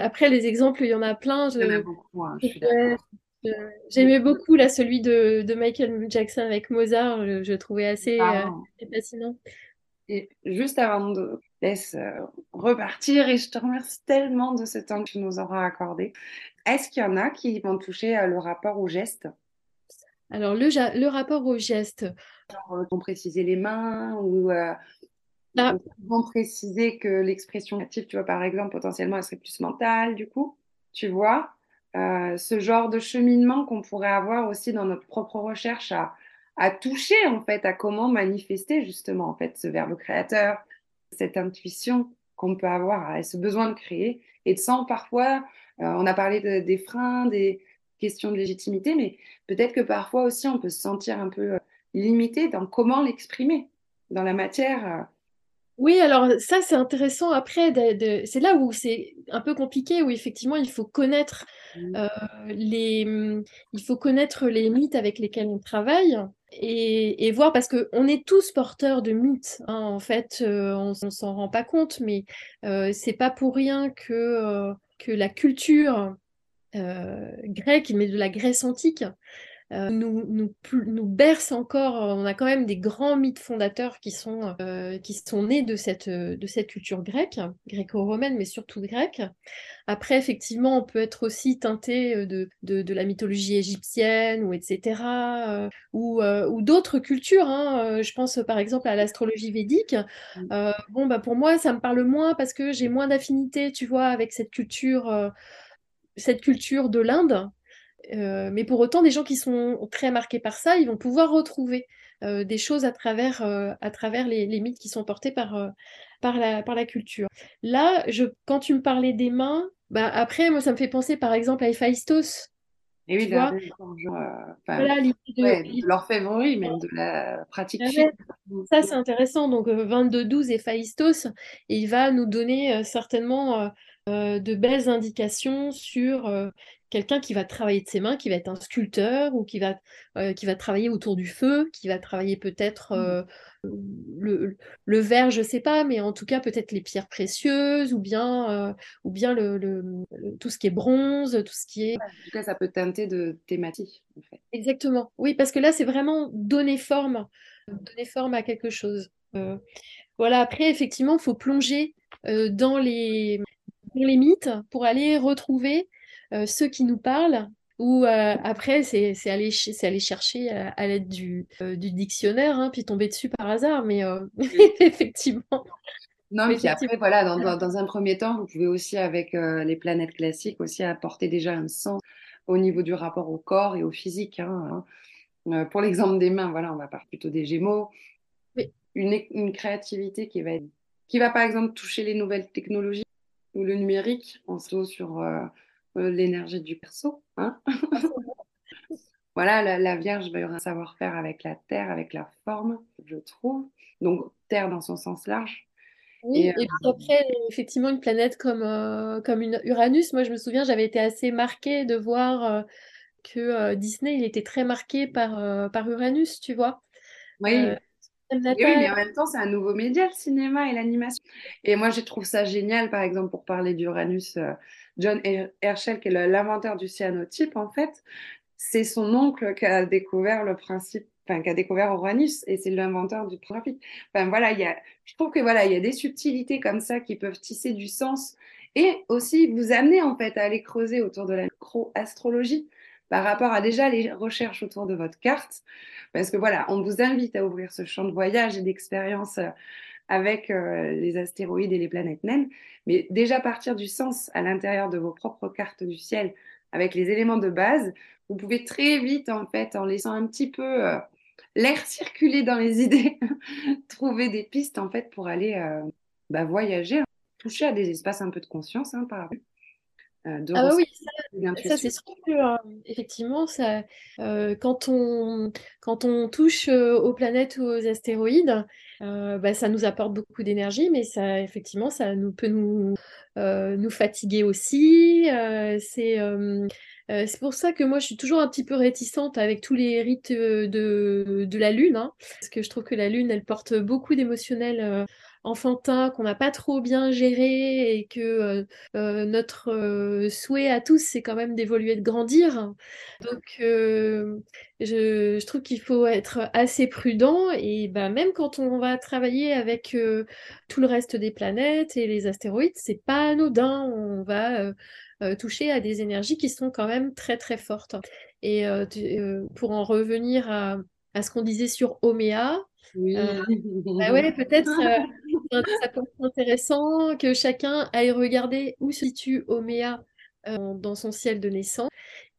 B: Après, les exemples, il y en a plein.
A: Beaucoup, hein.
B: J'aimais beaucoup là, celui de, Michael Jackson avec Mozart, je, trouvais assez, euh, fascinant.
A: Et juste avant de euh, repartir, et je te remercie tellement de ce temps que tu nous auras accordé, est-ce qu'il y en a qui vont toucher euh, le rapport au geste?
B: Alors, le, le rapport au geste.
A: Genre, vont préciser les mains ou ah. vont préciser que l'expression active, tu vois, par exemple, potentiellement, elle serait plus mentale, du coup, tu vois euh, ce genre de cheminement qu'on pourrait avoir aussi dans notre propre recherche à, à, toucher en fait à comment manifester justement en fait ce verbe créateur, cette intuition qu'on peut avoir et ce besoin de créer et de sans parfois, euh, on a parlé des freins, des questions de légitimité, mais peut-être que parfois aussi on peut se sentir un peu euh, limité dans comment l'exprimer dans la matière
B: oui, alors ça c'est intéressant. Après, c'est là où c'est un peu compliqué, où effectivement il faut connaître mmh. euh, les, il faut connaître les mythes avec lesquels on travaille et, voir parce que on est tous porteurs de mythes. Hein, en fait, euh, on, ne s'en rend pas compte, mais euh, c'est pas pour rien que que la culture grecque, mais de la Grèce antique, euh, nous, nous, nous, berce encore. Euh, on a quand même des grands mythes fondateurs qui sont, euh, qui sont nés de cette, de cette culture grecque, gréco-romaine, mais surtout grecque. Après, effectivement, on peut être aussi teinté de, de, la mythologie égyptienne, ou etc., ou, ou d'autres cultures. Hein. Je pense par exemple à l'astrologie védique. Mmh. bon, bah, pour moi, ça me parle moins parce que j'ai moins d'affinité, tu vois, avec cette culture, cette culture de l'Inde. Euh, mais pour autant, des gens qui sont très marqués par ça, ils vont pouvoir retrouver euh, des choses à travers, euh, à travers les, les, mythes qui sont portés par, par, la, par la culture. Là, je, quand tu me parlais des mains, bah, après, moi, ça me fait penser par exemple à Héphaïstos.
A: Et oui, voilà, de, l'orfèvrerie, même de la pratique.
B: ça, c'est intéressant. Donc, 22-12 Héphaïstos, et il va nous donner certainement de belles indications sur quelqu'un qui va travailler de ses mains, qui va être un sculpteur ou qui va, euh, qui va travailler autour du feu, qui va travailler peut-être mmh. euh, le, le, verre, je ne sais pas, mais en tout cas peut-être les pierres précieuses ou bien, euh, ou bien le, tout ce qui est bronze, tout ce qui est...
A: En tout cas, ça peut teinter de thématique.
B: Exactement, oui, parce que là, c'est vraiment donner forme, donner forme à quelque chose. voilà, après, effectivement, il faut plonger dans les, dans les mythes pour aller retrouver ceux qui nous parlent, ou euh, après, c'est aller, aller chercher à, l'aide du, euh, du dictionnaire, hein, puis tomber dessus par hasard, mais [laughs] effectivement.
A: Non, mais puis après, voilà, dans, dans, un premier temps, vous pouvez aussi, avec les planètes classiques, aussi apporter déjà un sens au niveau du rapport au corps et au physique. Hein, hein. pour l'exemple des mains, voilà, on va parler plutôt des Gémeaux. Une, une, créativité qui va, qui va, par exemple, toucher les nouvelles technologies ou le numérique, en saut sur euh, l'énergie du perso. Hein [laughs] voilà, la, Vierge va avoir un savoir-faire avec la terre, avec la forme, je trouve. Donc, terre dans son sens large.
B: Oui, et, puis euh, après, effectivement, une planète comme, euh, comme une Uranus, moi je me souviens, j'avais été assez marquée de voir que Disney, il était très marqué par, par Uranus, tu vois.
A: Oui. oui, mais en même temps, c'est un nouveau média, le cinéma et l'animation. Et moi, je trouve ça génial, par exemple, pour parler d'Uranus John Herschel, qui est l'inventeur du cyanotype, en fait, c'est son oncle qui a découvert le principe, enfin, qui a découvert Uranus, et c'est l'inventeur du graphique. Enfin, voilà, il y a, je trouve que voilà, il y a des subtilités comme ça qui peuvent tisser du sens et aussi vous amener, en fait, à aller creuser autour de la micro-astrologie par rapport à déjà les recherches autour de votre carte. Parce que voilà, on vous invite à ouvrir ce champ de voyage et d'expérience euh, avec euh, les astéroïdes et les planètes naines, mais déjà partir du sens à l'intérieur de vos propres cartes du ciel avec les éléments de base, vous pouvez très vite, en fait, en laissant un petit peu euh, l'air circuler dans les [laughs] idées, trouver des pistes, en fait, pour aller euh, bah, voyager, toucher à des espaces un peu de conscience, hein, par
B: euh, ah bah oui, ça, c'est sûr que effectivement, ça, quand on quand on touche aux planètes ou aux astéroïdes, bah, ça nous apporte beaucoup d'énergie, mais ça effectivement, ça nous peut nous nous fatiguer aussi. c'est c'est pour ça que moi, je suis toujours un petit peu réticente avec tous les rites de, de la Lune, hein, parce que je trouve que la Lune, elle porte beaucoup d'émotionnel enfantin qu'on n'a pas trop bien géré et que euh, euh, notre euh, souhait à tous, c'est quand même d'évoluer, de grandir. Donc, je, je, trouve qu'il faut être assez prudent et bah, même quand on va travailler avec tout le reste des planètes et les astéroïdes, c'est pas anodin. On va toucher à des énergies qui sont quand même très très fortes. Et pour en revenir à, à ce qu'on disait sur Oméa, oui. bah ouais, peut-être [laughs] ça peut être intéressant que chacun aille regarder où se situe Oméa euh, dans son ciel de naissance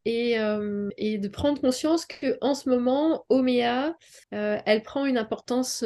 B: et, euh, et, de prendre conscience que en ce moment, Oméa, euh, elle prend une importance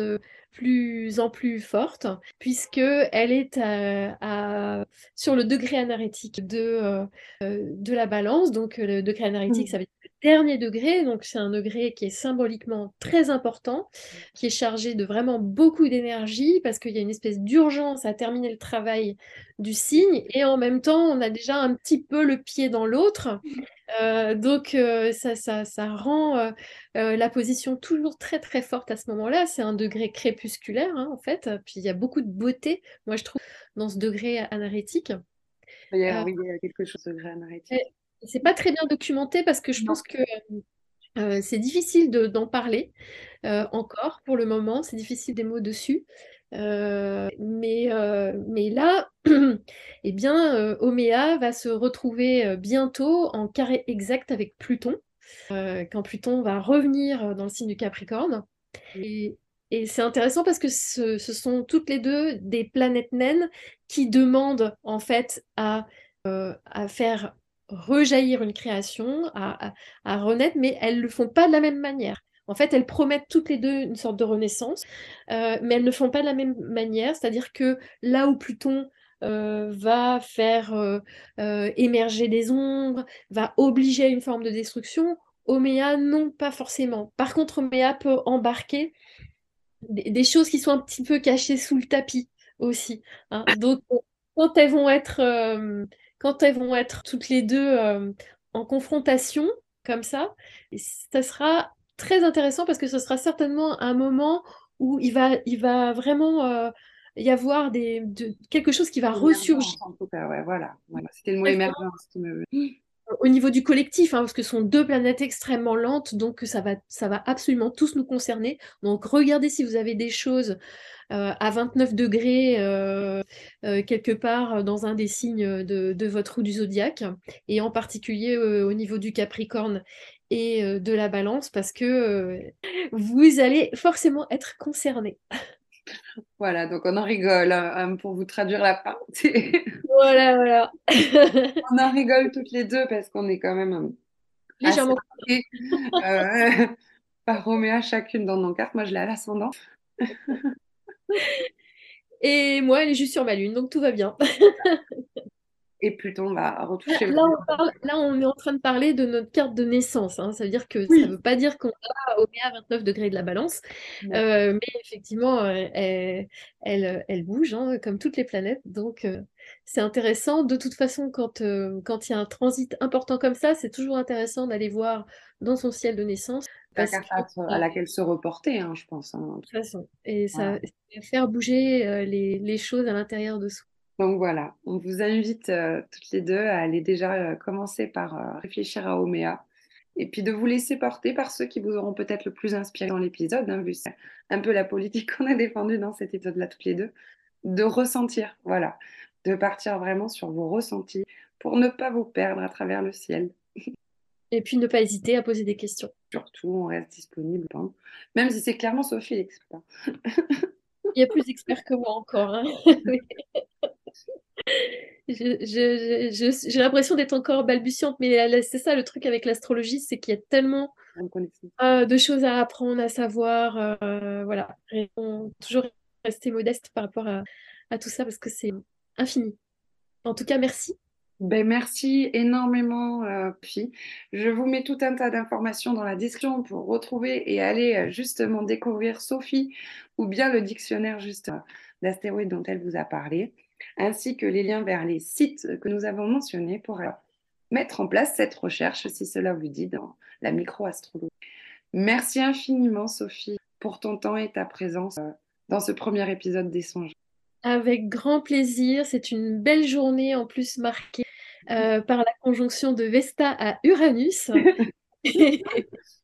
B: plus en plus forte, puisque elle est à, sur le degré anarétique de, de la balance. Donc, le degré anarétique, mmh. ça veut dire dernier degré, donc c'est un degré qui est symboliquement très important, qui est chargé de vraiment beaucoup d'énergie parce qu'il y a une espèce d'urgence à terminer le travail du signe et en même temps on a déjà un petit peu le pied dans l'autre. [laughs] Euh, donc euh, ça, ça, ça, rend euh, la position toujours très très forte à ce moment-là. C'est un degré crépusculaire hein, en fait. Puis il y a beaucoup de beauté, moi je trouve, dans ce degré anarétique.
A: Il y a, oui, il y a quelque chose de degré anarétique.
B: C'est pas très bien documenté parce que je pense que euh, c'est difficile d'en parler euh, encore pour le moment. C'est difficile des mots dessus. Euh, mais, mais là, [clears throat] eh bien, Oméa va se retrouver bientôt en carré exact avec Pluton, quand Pluton va revenir dans le signe du Capricorne. Et, et c'est intéressant parce que ce, ce, sont toutes les deux des planètes naines qui demandent en fait à, à faire rejaillir une création, à, renaître, mais elles ne le font pas de la même manière. En fait, elles promettent toutes les deux une sorte de renaissance, euh, mais elles ne font pas de la même manière. C'est-à-dire que là où Pluton euh, va faire euh, émerger des ombres, va obliger à une forme de destruction, Oméa, non, pas forcément. Par contre, Oméa peut embarquer des, choses qui sont un petit peu cachées sous le tapis aussi. Hein. Donc, quand elles vont être quand elles vont être toutes les deux euh, en confrontation, comme ça, ça sera très intéressant parce que ce sera certainement un moment où il va, il va vraiment euh, y avoir des, quelque chose qui va ressurgir.
A: En tout cas, ouais, voilà. C'était le mot émergence qui me
B: au niveau du collectif, hein, parce que ce sont deux planètes extrêmement lentes, donc ça va, ça va absolument tous nous concerner. Donc regardez si vous avez des choses euh, à 29 degrés euh, euh, quelque part dans un des signes de, votre roue du zodiaque, et en particulier au niveau du Capricorne et de la balance, parce que vous allez forcément être concerné.
A: Voilà, donc on en rigole hein, hein, pour vous traduire la partie. [laughs]
B: voilà, voilà. [laughs]
A: on en rigole toutes les deux parce qu'on est quand même euh, légèrement euh, [laughs] par Roméa chacune dans nos cartes. Moi, je l'ai à l'ascendant.
B: Et moi, elle est juste sur ma lune, donc tout va bien
A: et Pluton va retoucher.
B: Là, là, on, est en train de parler de notre carte de naissance. Hein. Ça veut dire que ça ne veut pas dire qu'on a au 29 degrés de la balance. Euh, mais effectivement, euh, elle, elle, bouge, hein, comme toutes les planètes. Donc, euh, c'est intéressant. De toute façon, quand quand il y a un transit important comme ça, c'est toujours intéressant d'aller voir dans son ciel de naissance.
A: La carte à laquelle se reporter, hein, je pense.
B: De toute façon. Et ça, va faire bouger les, les choses à l'intérieur de soi.
A: Donc voilà, on vous invite euh, toutes les deux à aller déjà euh, commencer par euh, réfléchir à Oméa et puis de vous laisser porter par ceux qui vous auront peut-être le plus inspiré dans l'épisode, hein, vu c'est un peu la politique [laughs] qu'on a défendue dans cet épisode-là toutes les deux, de ressentir, voilà, de partir vraiment sur vos ressentis pour ne pas vous perdre à travers le ciel. [laughs]
B: Et puis ne pas hésiter à poser des questions.
A: Surtout, on reste disponible, hein. même si c'est clairement Sophie l'expert.
B: Il y a plus d'experts que moi encore. Hein. [laughs] J'ai l'impression d'être encore balbutiante, mais c'est ça le truc avec l'astrologie, c'est qu'il y a tellement euh, de choses à apprendre, à savoir. Euh, voilà, toujours rester modeste par rapport à, à tout ça parce que c'est infini. En tout cas, merci.
A: Ben, merci énormément, euh, Je vous mets tout un tas d'informations dans la description pour retrouver et aller euh, justement découvrir Sophie ou bien le dictionnaire juste euh, d'astéroïdes dont elle vous a parlé, ainsi que les liens vers les sites que nous avons mentionnés pour euh, mettre en place cette recherche, si cela vous dit, dans la microastrologie. Merci infiniment, Sophie, pour ton temps et ta présence dans ce premier épisode des songes.
B: Avec grand plaisir. C'est une belle journée en plus marquée euh, par la conjonction de Vesta à Uranus. [laughs]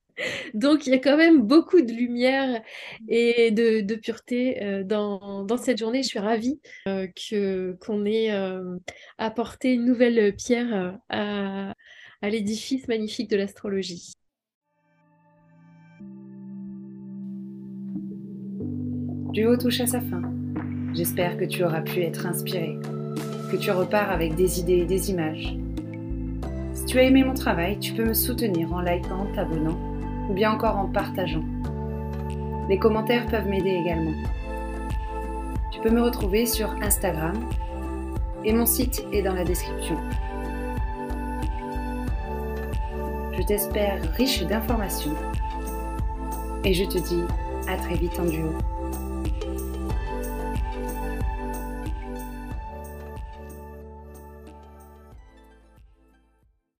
B: Donc il y a quand même beaucoup de lumière et de, pureté euh, dans, cette journée. Je suis ravie euh, qu'on ait apporté une nouvelle pierre à, à l'édifice magnifique de l'astrologie.
A: Duo touche à sa fin. J'espère que tu auras pu être inspiré, que tu repars avec des idées et des images. Si tu as aimé mon travail, tu peux me soutenir en likant, t'abonnant ou bien encore en partageant. Les commentaires peuvent m'aider également. Tu peux me retrouver sur Instagram et mon site est dans la description. Je t'espère riche d'informations et je te dis à très vite en duo.